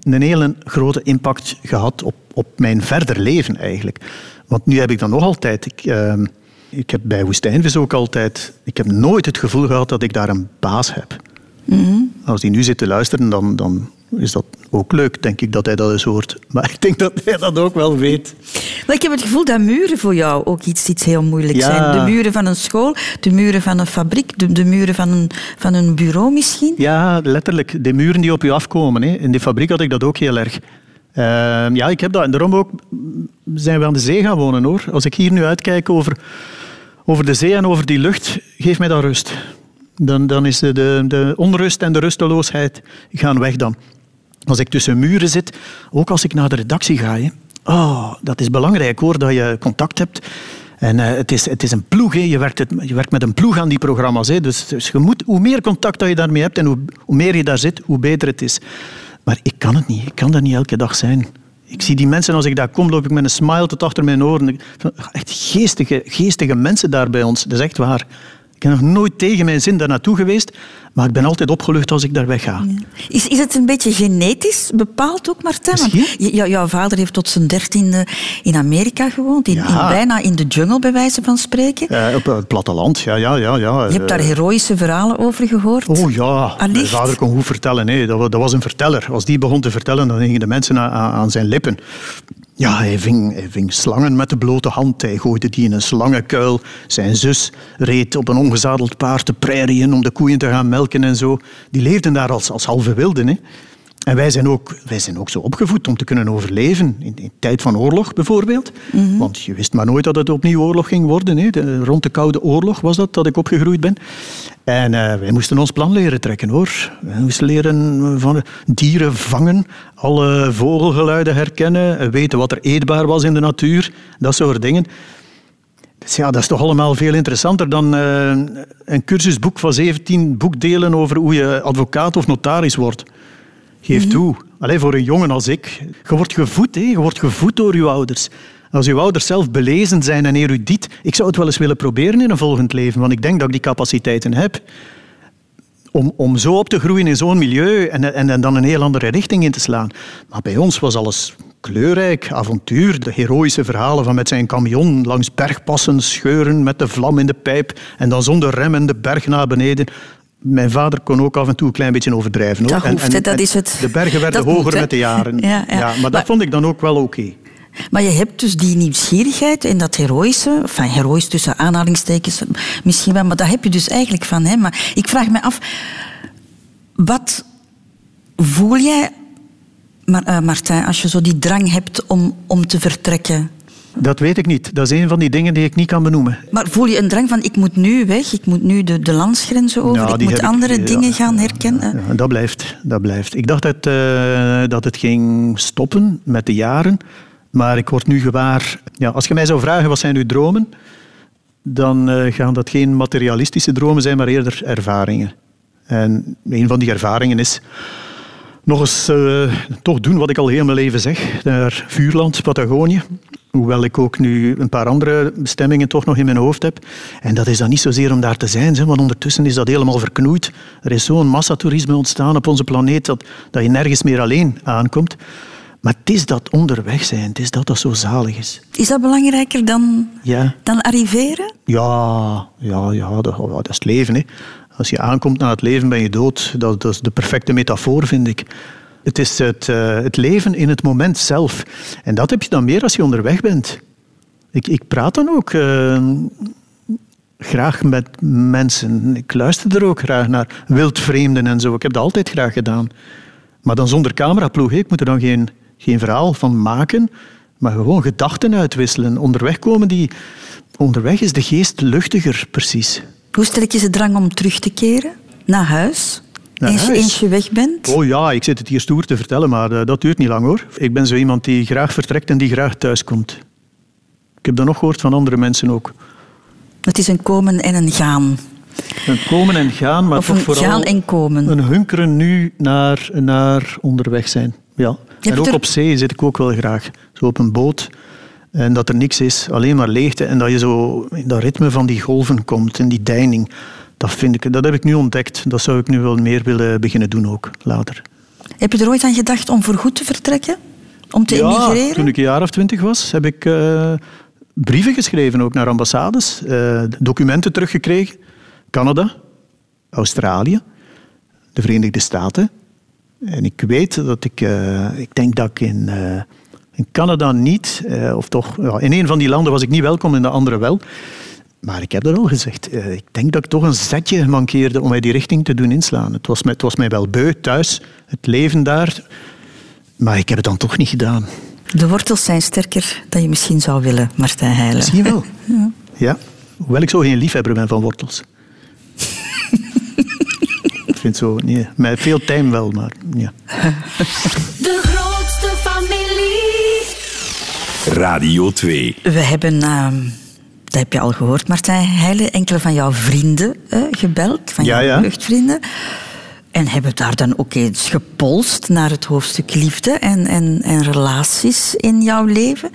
een hele grote impact gehad op, op mijn verder leven eigenlijk. Want nu heb ik dat nog altijd. Ik, uh, ik heb bij Woestijnvis ook altijd... Ik heb nooit het gevoel gehad dat ik daar een baas heb. Mm-hmm. Als die nu zit te luisteren, dan, dan is dat ook leuk, denk ik, dat hij dat eens hoort. Maar ik denk dat hij dat ook wel weet. Maar ik heb het gevoel dat muren voor jou ook iets, iets heel moeilijks Ja. zijn. De muren van een school, de muren van een fabriek, de, de muren van een, van een bureau misschien. Ja, letterlijk. De muren die op je afkomen. Hè. In de fabriek had ik dat ook heel erg. Uh, ja, ik heb dat. En daarom ook zijn we aan de zee gaan wonen, hoor. Als ik hier nu uitkijk over, over de zee en over die lucht, geef mij dan rust. Dan, dan is de, de, onrust en de rusteloosheid gaan weg dan. Als ik tussen muren zit, ook als ik naar de redactie ga. Oh, dat is belangrijk hoor, dat je contact hebt. En uh, het, is, het is een ploeg, hè. Je, werkt je werkt met een ploeg aan die programma's. Hè. Dus, dus je moet, hoe meer contact dat je daarmee hebt en hoe, hoe meer je daar zit, hoe beter het is. Maar ik kan het niet. Ik kan dat niet elke dag zijn. Ik zie die mensen, als ik daar kom, loop ik met een smile tot achter mijn oren. Echt geestige, geestige mensen daar bij ons. Dat is echt waar. Ik ben nog nooit tegen mijn zin daar naartoe geweest, maar ik ben altijd opgelucht als ik daar wegga. Ja. Is, is het een beetje genetisch bepaald ook, j- jouw vader heeft tot zijn dertiende in Amerika gewoond, in, Ja. in, bijna in de jungle, bij wijze van spreken. Uh, op het platteland, ja, ja, ja. ja. Je hebt daar heroïsche verhalen over gehoord. Oh ja, Allicht. mijn vader kon goed vertellen. Nee, dat, wa- dat was een verteller. Als die begon te vertellen, dan gingen de mensen aan- aan zijn lippen. Ja, hij ving, hij ving slangen met de blote hand. Hij gooide die in een slangenkuil. Zijn zus reed op een ongezadeld paard de prairie in om de koeien te gaan melken en zo. Die leefden daar als, als halve wilden. Hè. En wij zijn, ook, wij zijn ook zo opgevoed om te kunnen overleven. In, in tijd van oorlog bijvoorbeeld. Want je wist maar nooit dat het opnieuw oorlog ging worden. Hè. De, rond de Koude Oorlog was dat, dat ik opgegroeid ben. En eh, wij moesten ons plan leren trekken hoor. Wij moesten leren van dieren vangen, alle vogelgeluiden herkennen, weten wat er eetbaar was in de natuur, dat soort dingen. Dus ja, dat is toch allemaal veel interessanter dan uh, een cursusboek van 17 boekdelen over hoe je advocaat of notaris wordt. Geef toe. Alleen voor een jongen als ik. Je wordt gevoed, hè? je wordt gevoed door je ouders. Als uw ouders zelf belezen zijn en erudiet, ik zou het wel eens willen proberen in een volgend leven, want ik denk dat ik die capaciteiten heb. Om, om zo op te groeien in zo'n milieu en, en, en dan een heel andere richting in te slaan. Maar bij ons was alles kleurrijk, avontuur, de heroïsche verhalen van met zijn camion langs bergpassen scheuren met de vlam in de pijp en dan zonder remmen de berg naar beneden. Mijn vader kon ook af en toe een klein beetje overdrijven. Dat hoor. hoeft, dat is het. De bergen werden Dat hoger moet, met de jaren. Ja, ja. maar, Maar- dat vond ik dan ook wel oké. Maar je hebt dus die nieuwsgierigheid en dat heroïsche, enfin heroïs tussen aanhalingstekens misschien wel, maar dat heb je dus eigenlijk van hem. Maar ik vraag me af, wat voel jij, maar, eh, Martijn, als je zo die drang hebt om, om te vertrekken? Dat weet ik niet. Dat is een van die dingen die ik niet kan benoemen. Maar voel je een drang van, ik moet nu weg, ik moet nu de, de landsgrenzen over, Ja, ik moet ik, andere ja, dingen gaan herkennen? Ja, dat blijft. Dat blijft. Ik dacht dat, eh, dat het ging stoppen met de jaren. Maar ik word nu gewaar... Ja, als je mij zou vragen, wat zijn uw dromen? Dan eh, gaan dat geen materialistische dromen zijn, maar eerder ervaringen. En een van die ervaringen is nog eens eh, toch doen wat ik al heel mijn leven zeg. Naar Vuurland, Patagonië. Hoewel ik ook nu een paar andere bestemmingen toch nog in mijn hoofd heb. En dat is dan niet zozeer om daar te zijn, want ondertussen is dat helemaal verknoeid. Er is zo'n massatoerisme ontstaan op onze planeet dat, dat je nergens meer alleen aankomt. Maar het is dat onderweg zijn, het is dat dat zo zalig is. Is dat belangrijker dan, Ja, dan arriveren? ja, ja, ja dat, dat is het leven. Hè. Als je aankomt naar het leven, ben je dood. Dat, dat is de perfecte metafoor, vind ik. Het is het, eh, het leven in het moment zelf. En dat heb je dan meer als je onderweg bent. Ik, ik praat dan ook eh, graag met mensen. Ik luister er ook graag naar. Wildvreemden en zo. Ik heb dat altijd graag gedaan. Maar dan zonder cameraploeg. Ik moet er dan geen, geen verhaal van maken, maar gewoon gedachten uitwisselen. Onderweg komen die... Onderweg is de geest luchtiger, precies. Hoe sterk is de drang om terug te keren naar huis? Eens, huis? eens je weg bent? Oh ja, ik zit het hier stoer te vertellen, maar eh, dat duurt niet lang hoor. Ik ben zo iemand die graag vertrekt en die graag thuis komt. Ik heb dat nog gehoord van andere mensen ook. Het is een komen en een gaan. Een komen en gaan, maar Of toch een vooral gaan en komen. een hunkeren nu naar, naar onderweg zijn. Ja. En ook er- op zee zit ik ook wel graag. Zo op een boot. En dat er niks is, alleen maar leegte. En dat je zo in dat ritme van die golven komt, in die deining. Dat, vind ik, dat heb ik nu ontdekt. Dat zou ik nu wel meer willen beginnen doen ook, later. Heb je er ooit aan gedacht om voorgoed te vertrekken? Om te Ja, emigreren? toen ik een jaar of twintig was, heb ik eh, brieven geschreven ook naar ambassades, eh, documenten teruggekregen. Canada, Australië, de Verenigde Staten. En ik weet dat ik, eh, ik denk dat ik in, in Canada niet, of toch, ja, in een van die landen was ik niet welkom, in de andere wel. Maar ik heb dat al gezegd. eh, ik denk dat ik toch een zetje mankeerde om mij die richting te doen inslaan. Het was, mij, het was mij wel beu thuis, het leven daar. Maar ik heb het dan toch niet gedaan. De wortels zijn sterker dan je misschien zou willen, Martijn Heijlen. Misschien wel. Ja. Hoewel ik zo geen liefhebber ben van wortels. ik vind zo, nee, met veel time wel, maar ja. De grootste familie. Radio 2. We hebben, ehm, dat heb je al gehoord, Martijn Heijlen, enkele van jouw vrienden eh, gebeld, van Ja, jouw ja. En hebben daar dan ook eens gepolst naar het hoofdstuk liefde en, en, en relaties in jouw leven.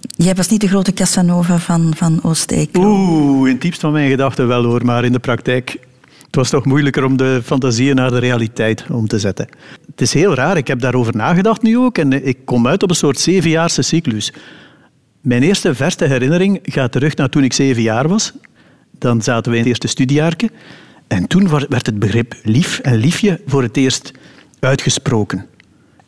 Jij was niet de grote Casanova van, van Oost-Eeklo. Oeh, in het diepst van mijn gedachten wel hoor, maar in de praktijk... Het was toch moeilijker om de fantasieën naar de realiteit om te zetten. Het is heel raar, ik heb daarover nagedacht nu ook en ik kom uit op een soort zevenjaarse cyclus. Mijn eerste verste herinnering gaat terug naar toen ik zeven jaar was. Dan zaten we in het eerste studiejaarke. En toen werd het begrip lief en liefje voor het eerst uitgesproken.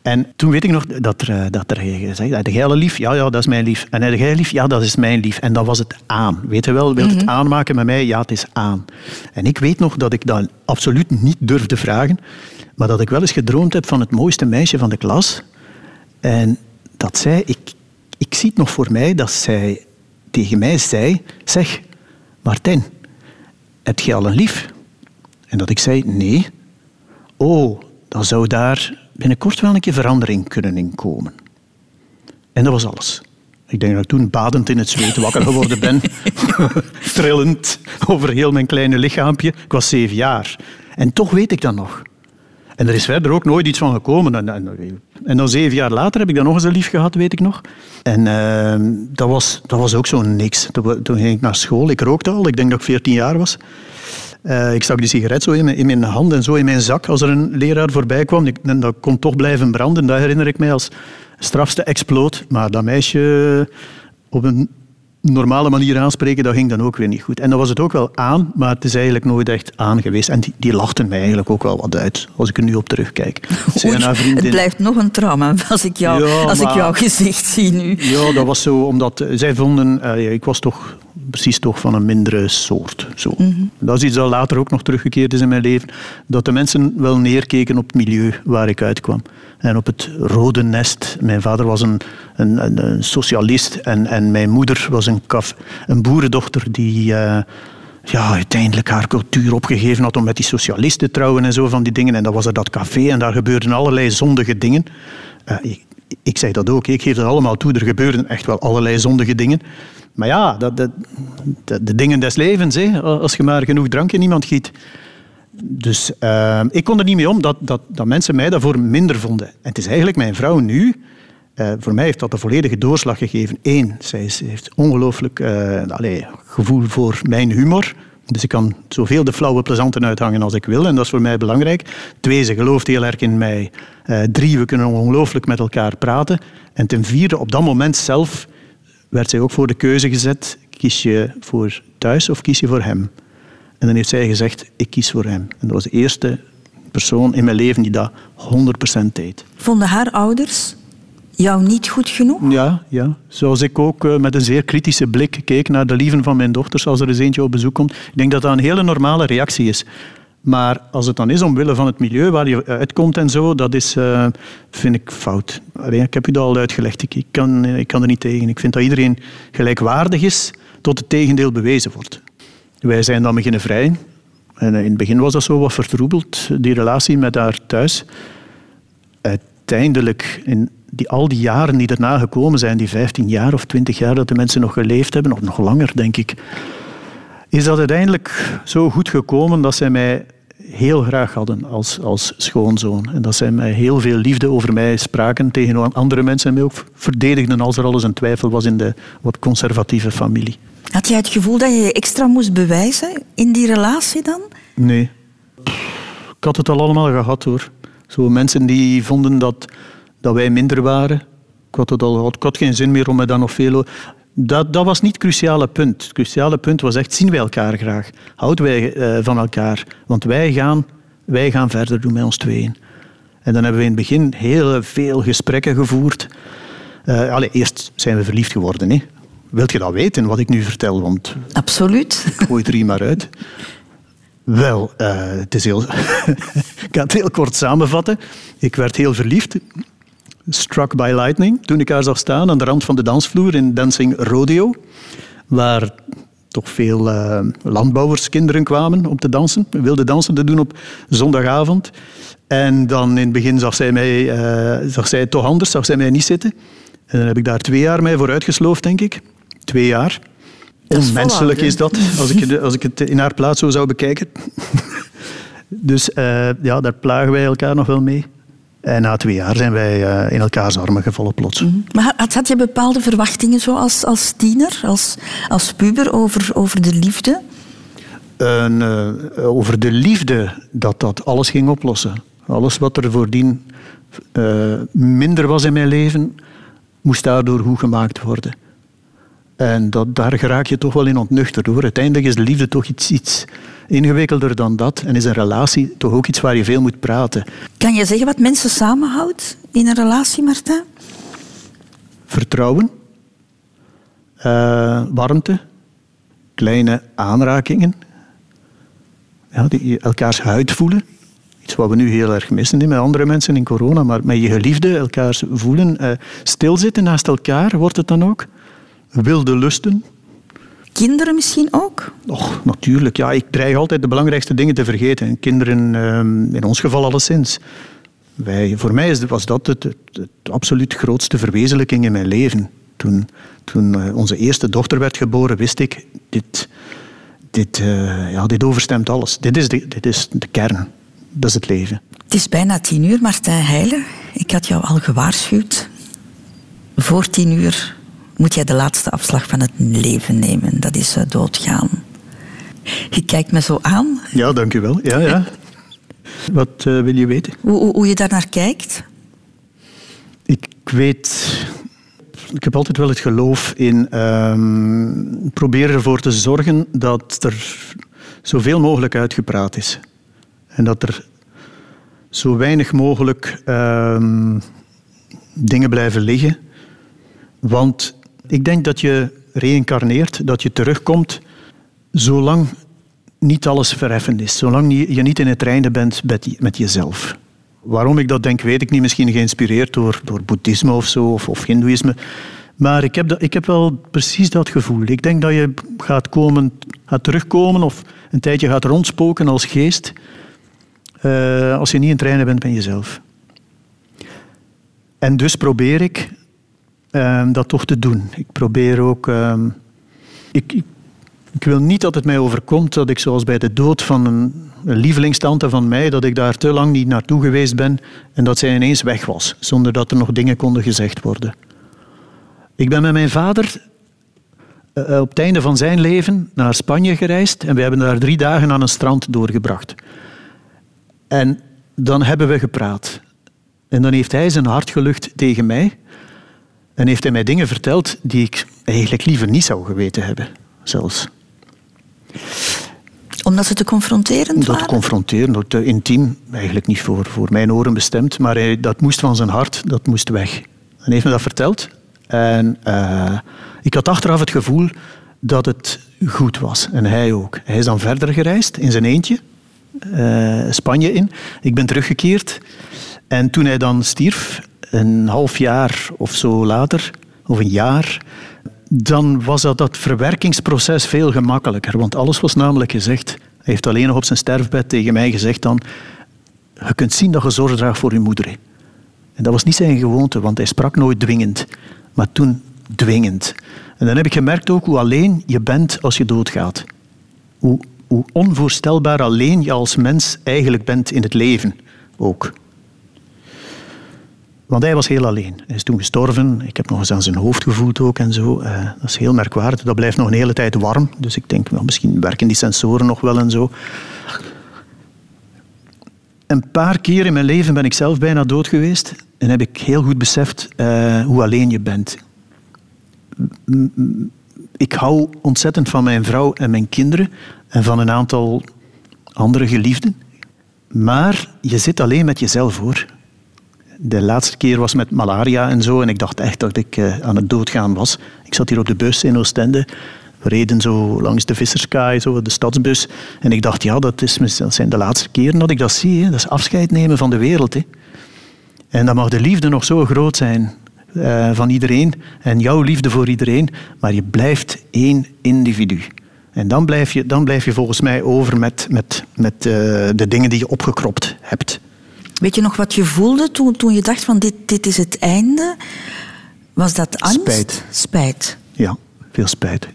En toen weet ik nog dat er, eh, dat er gezegd had jij al een lief? Ja, ja, dat is mijn lief. En heb jij lief? Ja, dat is mijn lief. En dan was het aan. Weet je wel, wil het aanmaken met mij? Ja, het is aan. En ik weet nog dat ik dat absoluut niet durfde vragen, maar dat ik wel eens gedroomd heb van het mooiste meisje van de klas. En dat zij, ik, ik zie het nog voor mij, dat zij tegen mij zei, zeg, Martijn, heb jij al een lief? En dat ik zei, nee. Oh, dan zou daar binnenkort wel een keer verandering kunnen in komen. En dat was alles. Ik denk dat ik toen badend in het zweet wakker geworden ben. Trillend over heel mijn kleine lichaampje. Ik was zeven jaar. En toch weet ik dat nog. En er is verder ook nooit iets van gekomen. En, en, en dan zeven jaar later heb ik dan nog eens een lief gehad, weet ik nog. En uh, dat, was, dat was ook zo'n niks. Toen, ging ik naar school. Ik rookte al. Ik denk dat ik veertien jaar was. Uh, ik stak die sigaret zo in mijn, in mijn, hand en zo in mijn zak als er een leraar voorbij kwam. Ik, en dat kon toch blijven branden. Dat herinner ik mij als strafste exploot. Maar dat meisje op een normale manier aanspreken, dat ging dan ook weer niet goed. En dan was het ook wel aan, maar het is eigenlijk nooit echt aan geweest. En die, die lachten mij eigenlijk ook wel wat uit, als ik er nu op terugkijk. Oei, het blijft nog een trauma als ik, jou, ja, als maar, ik jouw gezicht zie nu. Ja, dat was zo, omdat zij vonden... Uh, ik was toch precies toch van een mindere soort. Zo. Mm -hmm. Dat is iets dat later ook nog teruggekeerd is in mijn leven. Dat de mensen wel neerkeken op het milieu waar ik uitkwam. En op het rode nest. Mijn vader was een, een, een socialist en, en mijn moeder was een, een boerendochter die... Uh, ja, uiteindelijk haar cultuur opgegeven had om met die socialisten te trouwen en zo van die dingen. En dat was er dat café en daar gebeurden allerlei zondige dingen. Uh, ik, ik zeg dat ook, ik geef dat allemaal toe. Er gebeurden echt wel allerlei zondige dingen. Maar ja, dat, de dingen des levens, hè, als je maar genoeg drank in iemand giet. Dus uh, ik kon er niet mee om dat, dat, dat mensen mij daarvoor minder vonden. En het is eigenlijk mijn vrouw nu. Uh, voor mij heeft dat een volledige doorslag gegeven. Eén, zij heeft ongelooflijk uh, gevoel voor mijn humor. Dus ik kan zoveel de flauwe plezanten uithangen als ik wil. En dat is voor mij belangrijk. Twee, ze gelooft heel erg in mij. Uh, drie, we kunnen ongelooflijk met elkaar praten. En ten vierde, op dat moment zelf werd zij ook voor de keuze gezet. Kies je voor thuis of kies je voor hem? En dan heeft zij gezegd, ik kies voor hem. En dat was de eerste persoon in mijn leven die dat 100% deed. Vonden haar ouders jou niet goed genoeg? Ja, ja. zoals ik ook uh, met een zeer kritische blik keek naar de lieven van mijn dochters als er eens eentje op bezoek komt. Ik denk dat dat een hele normale reactie is. Maar als het dan is omwille van het milieu waar je uitkomt en zo, dat is, uh, vind ik fout. Ik heb u dat al uitgelegd. Ik, ik, kan, ik kan er niet tegen. Ik vind dat iedereen gelijkwaardig is tot het tegendeel bewezen wordt. Wij zijn dan beginnen vrij. En in het begin was dat zo wat vertroebeld, die relatie met haar thuis. Uiteindelijk, in die, al die jaren die daarna gekomen zijn, die 15 jaar of 20 jaar dat de mensen nog geleefd hebben, of nog langer denk ik, is dat uiteindelijk zo goed gekomen dat zij mij heel graag hadden als, als schoonzoon. En dat zij mij heel veel liefde over mij spraken tegen andere mensen en mij ook verdedigden als er alles een twijfel was in de wat conservatieve familie. Had jij het gevoel dat je je extra moest bewijzen in die relatie dan? Nee. Ik had het al allemaal gehad hoor. Zo mensen die vonden dat, dat wij minder waren. Ik had, het al gehad. Ik had geen zin meer om me dan nog veel... Dat, dat was niet het cruciale punt. Het cruciale punt was echt, zien wij elkaar graag? Houden wij uh, van elkaar? Want wij gaan, wij gaan verder doen met ons tweeën. En dan hebben we in het begin heel veel gesprekken gevoerd. Uh, allee, eerst zijn we verliefd geworden. Hè? Wilt je dat weten, wat ik nu vertel? Want Absoluut. Gooi er hier maar uit. Wel, uh, het is heel... ik ga het heel kort samenvatten. Ik werd heel verliefd. Struck by lightning. Toen ik haar zag staan aan de rand van de dansvloer in Dancing Rodeo. Waar toch veel uh, landbouwerskinderen kwamen om te dansen. Wilde dansen te doen op zondagavond. En dan in het begin zag zij, mij, uh, zag zij het toch anders, zag zij mij niet zitten. En dan heb ik daar twee jaar mee voor uitgesloofd, denk ik. Twee jaar. Onmenselijk is dat, als ik, als ik het in haar plaats zo zou bekijken. dus uh, ja, daar plagen wij elkaar nog wel mee. En na twee jaar zijn wij uh, in elkaars armen gevallen plots. Mm. Maar had, had je bepaalde verwachtingen zo als, als tiener, als, als puber, over, over de liefde? En, uh, over de liefde, dat dat alles ging oplossen. Alles wat er voordien minder was in mijn leven, moest daardoor goed gemaakt worden. En dat, daar geraak je toch wel in ontnuchterd hoor. Uiteindelijk is de liefde toch iets, iets ingewikkelder dan dat. En is een relatie toch ook iets waar je veel moet praten. Kan je zeggen wat mensen samenhoudt in een relatie, Martin? Vertrouwen. Uh, warmte. Kleine aanrakingen. Ja, die elkaars huid voelen. Iets wat we nu heel erg missen met andere mensen in corona. Maar met je geliefde elkaars voelen. Uh, stilzitten naast elkaar wordt het dan ook wilde lusten. Kinderen misschien ook? Och, natuurlijk. Ja, ik dreig altijd de belangrijkste dingen te vergeten. Kinderen, ehm, in ons geval alleszins. Wij, voor mij was dat het, het, het absoluut grootste verwezenlijking in mijn leven. Toen, toen eh, onze eerste dochter werd geboren, wist ik, dit, dit, eh, ja, dit overstemt alles. Dit is, de, dit is de kern. Dat is het leven. Het is bijna tien uur, Martijn Heijlen. Ik had jou al gewaarschuwd. Voor tien uur moet jij de laatste afslag van het leven nemen. Dat is eh, doodgaan. Je kijkt me zo aan. Ja, dank u wel. Ja, ja. Wat eh, wil je weten? Hoe, hoe, hoe je daar naar kijkt. Ik weet... Ik heb altijd wel het geloof in ehm, proberen ervoor te zorgen dat er zoveel mogelijk uitgepraat is. En dat er zo weinig mogelijk ehm, dingen blijven liggen. Want ik denk dat je reïncarneert, dat je terugkomt, zolang niet alles verheffend is. Zolang je niet in het reine bent met, met jezelf. Waarom ik dat denk, weet ik niet. Misschien geïnspireerd door, door boeddhisme of zo, of, of hindoeïsme. Maar ik heb, dat, ik heb wel precies dat gevoel. Ik denk dat je gaat, komen, gaat terugkomen of een tijdje gaat rondspoken als geest. eh, als je niet in het reine bent met jezelf. En dus probeer ik ehm, dat toch te doen. Ik probeer ook. ehm, ik, ik, wil niet dat het mij overkomt dat ik, zoals bij de dood van een, een lievelingstante van mij, dat ik daar te lang niet naartoe geweest ben en dat zij ineens weg was, zonder dat er nog dingen konden gezegd worden. Ik ben met mijn vader eh, op het einde van zijn leven naar Spanje gereisd en we hebben daar drie dagen aan een strand doorgebracht. En dan hebben we gepraat. En dan heeft hij zijn hart gelucht tegen mij. En heeft hij mij dingen verteld die ik eigenlijk liever niet zou geweten hebben, zelfs. Omdat ze te confronterend Dat waren. confronteren, dat te intiem, eigenlijk niet voor, voor mijn oren bestemd, maar hij, dat moest van zijn hart, dat moest weg. En hij heeft me dat verteld. En eh, ik had achteraf het gevoel dat het goed was. En hij ook. Hij is dan verder gereisd in zijn eentje, eh, Spanje in. Ik ben teruggekeerd. En toen hij dan stierf, een half jaar of zo later, of een jaar, dan was dat, dat verwerkingsproces veel gemakkelijker. Want alles was namelijk gezegd. Hij heeft alleen nog op zijn sterfbed tegen mij gezegd dan... Je kunt zien dat je zorg draagt voor je moeder. hè." En dat was niet zijn gewoonte, want hij sprak nooit dwingend. Maar toen dwingend. En dan heb ik gemerkt ook hoe alleen je bent als je doodgaat. Hoe, hoe onvoorstelbaar alleen je als mens eigenlijk bent in het leven ook. Want hij was heel alleen. Hij is toen gestorven. Ik heb nog eens aan zijn hoofd gevoeld ook en zo. Eh, dat is heel merkwaardig. Dat blijft nog een hele tijd warm. Dus ik denk, misschien werken die sensoren nog wel en zo. Een paar keer in mijn leven ben ik zelf bijna dood geweest. En heb ik heel goed beseft eh, hoe alleen je bent. Ik hou ontzettend van mijn vrouw en mijn kinderen. En van een aantal andere geliefden. Maar je zit alleen met jezelf hoor. De laatste keer was met malaria en zo. En ik dacht echt dat ik eh, aan het doodgaan was. Ik zat hier op de bus in Oostende. We reden zo langs de Visserskaai, zo de stadsbus. En ik dacht, ja, dat, is, dat zijn de laatste keren dat ik dat zie. Dat is afscheid nemen van de wereld. Hè. En dan mag de liefde nog zo groot zijn eh, van iedereen. En jouw liefde voor iedereen. Maar je blijft één individu. En dan blijf je, dan blijf je volgens mij over met, met, met eh, de dingen die je opgekropt hebt. Weet je nog wat je voelde toen, toen je dacht van dit, dit is het einde? Was dat angst? Spijt. Spijt. Ja, veel spijt.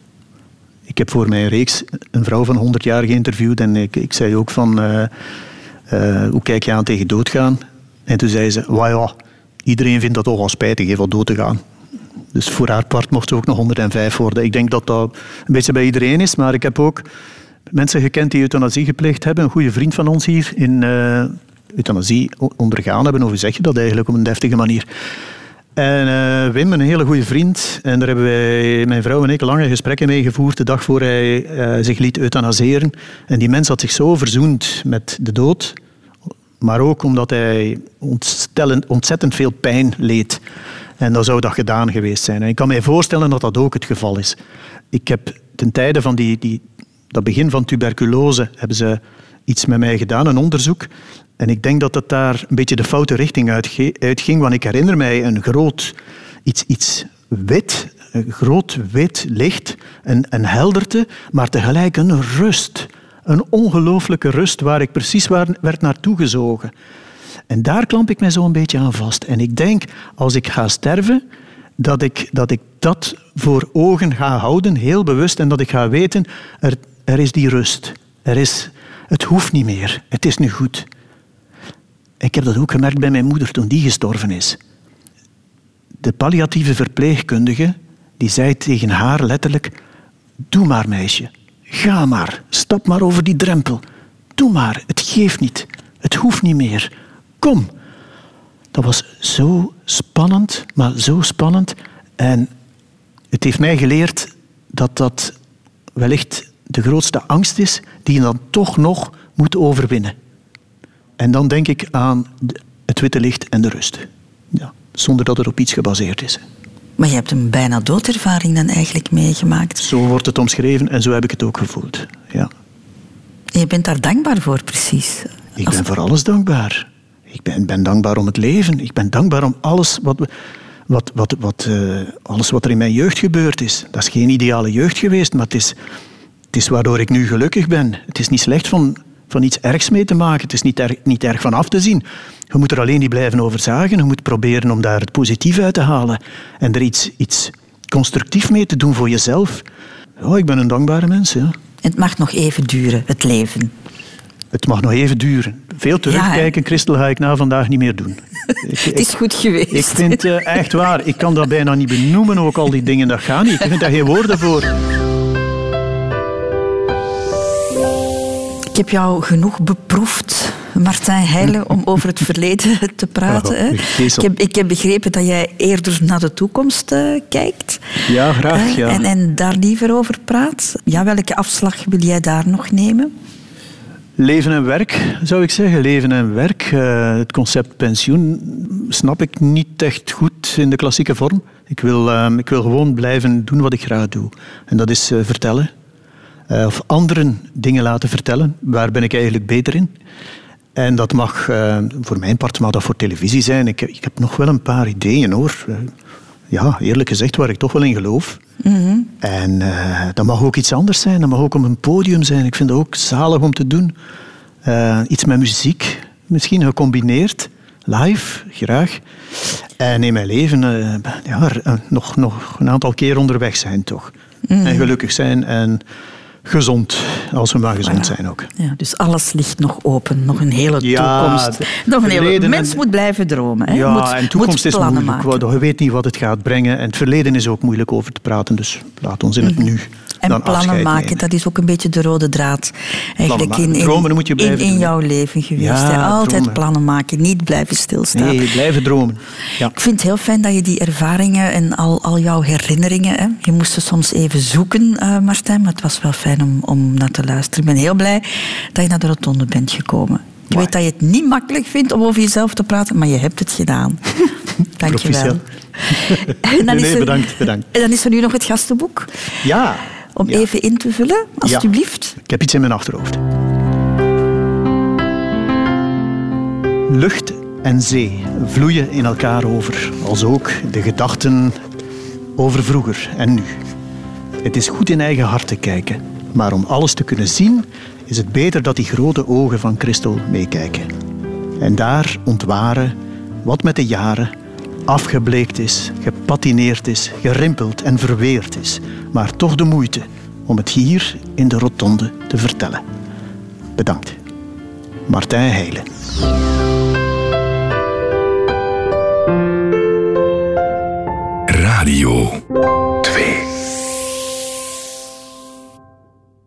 Ik heb voor mijn reeks een vrouw van 100 jaar geïnterviewd en ik, ik zei ook van, eh, eh, hoe kijk je aan tegen doodgaan? En toen zei ze, "Wauw, ja, iedereen vindt dat toch al spijtig, hè, van dood te gaan. Dus voor haar part mocht ze ook nog 105 worden. Ik denk dat dat een beetje bij iedereen is, maar ik heb ook mensen gekend die euthanasie gepleegd hebben. Een goede vriend van ons hier in eh, euthanasie ondergaan hebben. Of hoe zeg je dat eigenlijk op een deftige manier? En eh, Wim, een hele goede vriend. En daar hebben wij, mijn vrouw en ik, lange gesprekken mee gevoerd de dag voor hij eh, zich liet euthanaseren. En die mens had zich zo verzoend met de dood. Maar ook omdat hij ontzettend veel pijn leed. En dan zou dat gedaan geweest zijn. En ik kan mij voorstellen dat dat ook het geval is. Ik heb ten tijde van die, die, dat begin van tuberculose hebben ze iets met mij gedaan, een onderzoek. En ik denk dat het daar een beetje de foute richting uitging. Want ik herinner mij een groot, iets, iets wit, een groot wit licht, een, een helderte, maar tegelijk een rust. Een ongelooflijke rust waar ik precies waar, werd naartoe gezogen. En daar klamp ik mij zo een beetje aan vast. En ik denk, als ik ga sterven, dat ik, dat ik dat voor ogen ga houden, heel bewust, en dat ik ga weten, er, er is die rust. Er is, het hoeft niet meer. Het is nu goed. Ik heb dat ook gemerkt bij mijn moeder toen die gestorven is. De palliatieve verpleegkundige die zei tegen haar letterlijk: Doe maar, meisje. Ga maar. Stap maar over die drempel. Doe maar. Het geeft niet. Het hoeft niet meer. Kom. Dat was zo spannend, maar zo spannend. En het heeft mij geleerd dat dat wellicht de grootste angst is die je dan toch nog moet overwinnen. En dan denk ik aan het witte licht en de rust. Ja, zonder dat het op iets gebaseerd is. Maar je hebt een bijna doodervaring dan eigenlijk meegemaakt. Zo wordt het omschreven en zo heb ik het ook gevoeld. Ja. Je bent daar dankbaar voor, precies. Ik Als- ben voor alles dankbaar. Ik ben, ben dankbaar om het leven. Ik ben dankbaar om alles wat, wat, wat, wat, eh, alles wat er in mijn jeugd gebeurd is. Dat is geen ideale jeugd geweest, maar het is, het is waardoor ik nu gelukkig ben. Het is niet slecht van, van iets ergs mee te maken. Het is niet, erg, niet erg van af te zien. Je moet er alleen niet blijven over zagen. Je moet proberen om daar het positief uit te halen. En er iets, iets constructief mee te doen voor jezelf. Ja, ik ben een dankbare mens, ja. Het mag nog even duren, het leven. Het mag nog even duren. Veel terugkijken, Christel, ga ik na vandaag niet meer doen. Ik, Het is goed geweest. ik vind eh, echt waar, ik kan dat bijna niet benoemen, ook al die dingen, dat gaat niet. Ik vind daar geen woorden voor. Ik heb jou genoeg beproefd, Martijn Heijlen, om over het verleden te praten. Oh, hè. ik heb, ik heb begrepen dat jij eerder naar de toekomst eh, kijkt. Ja, graag, ja. En, en daar liever over praat. Ja, welke afslag wil jij daar nog nemen? Leven en werk, zou ik zeggen. Leven en werk. Eh, het concept pensioen snap ik niet echt goed in de klassieke vorm. Ik wil, eh, ik wil gewoon blijven doen wat ik graag doe. En dat is vertellen. Eh, of anderen dingen laten vertellen. Waar ben ik eigenlijk beter in? En dat mag, eh, voor mijn part mag dat voor televisie zijn. Ik, ik heb nog wel een paar ideeën hoor. Eh, ja, eerlijk gezegd, waar ik toch wel in geloof. En eh, dat mag ook iets anders zijn. Dat mag ook op een podium zijn. Ik vind het ook zalig om te doen. Iets met muziek, misschien gecombineerd. Live, graag. En in mijn leven ja, nog, nog een aantal keer onderweg zijn, toch. En gelukkig zijn en gezond, als we maar gezond zijn ook. Ja, dus alles ligt nog open, nog een hele toekomst. Nog een hele mens en- moet blijven dromen. Hè? Ja, moet, en toekomst moet is plannen moeilijk. maken. Je weet niet wat het gaat brengen. En het verleden is ook moeilijk over te praten. Dus laat ons in het nu Mhm. En dan plannen maken, nemen. dat is ook een beetje de rode draad. Eigenlijk in, in, Dromen moet je blijven in jouw leven geweest. Ja. Altijd dromen. plannen maken, niet blijven stilstaan. Nee, blijven dromen. Ja. Ik vind het heel fijn dat je die ervaringen en al, al jouw herinneringen... Hè, je moest ze soms even zoeken, eh, Martijn, maar het was wel fijn om, om naar te luisteren. Ik ben heel blij dat je naar de rotonde bent gekomen. Ik Mooi. weet dat je het niet makkelijk vindt om over jezelf te praten, maar je hebt het gedaan. Dank je wel. Nee, bedankt, bedankt. En dan is er nu nog het gastenboek, Ja. Om Ja. even in te vullen, alstublieft. Ik heb iets in mijn achterhoofd. Lucht en zee vloeien in elkaar over, als ook de gedachten over vroeger en nu. Het is goed in eigen hart te kijken, maar om alles te kunnen zien, is het beter dat die grote ogen van Christel meekijken. En daar ontwaren wat met de jaren afgebleekt is, gepatineerd is, gerimpeld en verweerd is, maar toch de moeite om het hier in de rotonde te vertellen. Bedankt. Martijn Heijlen. Radio 2.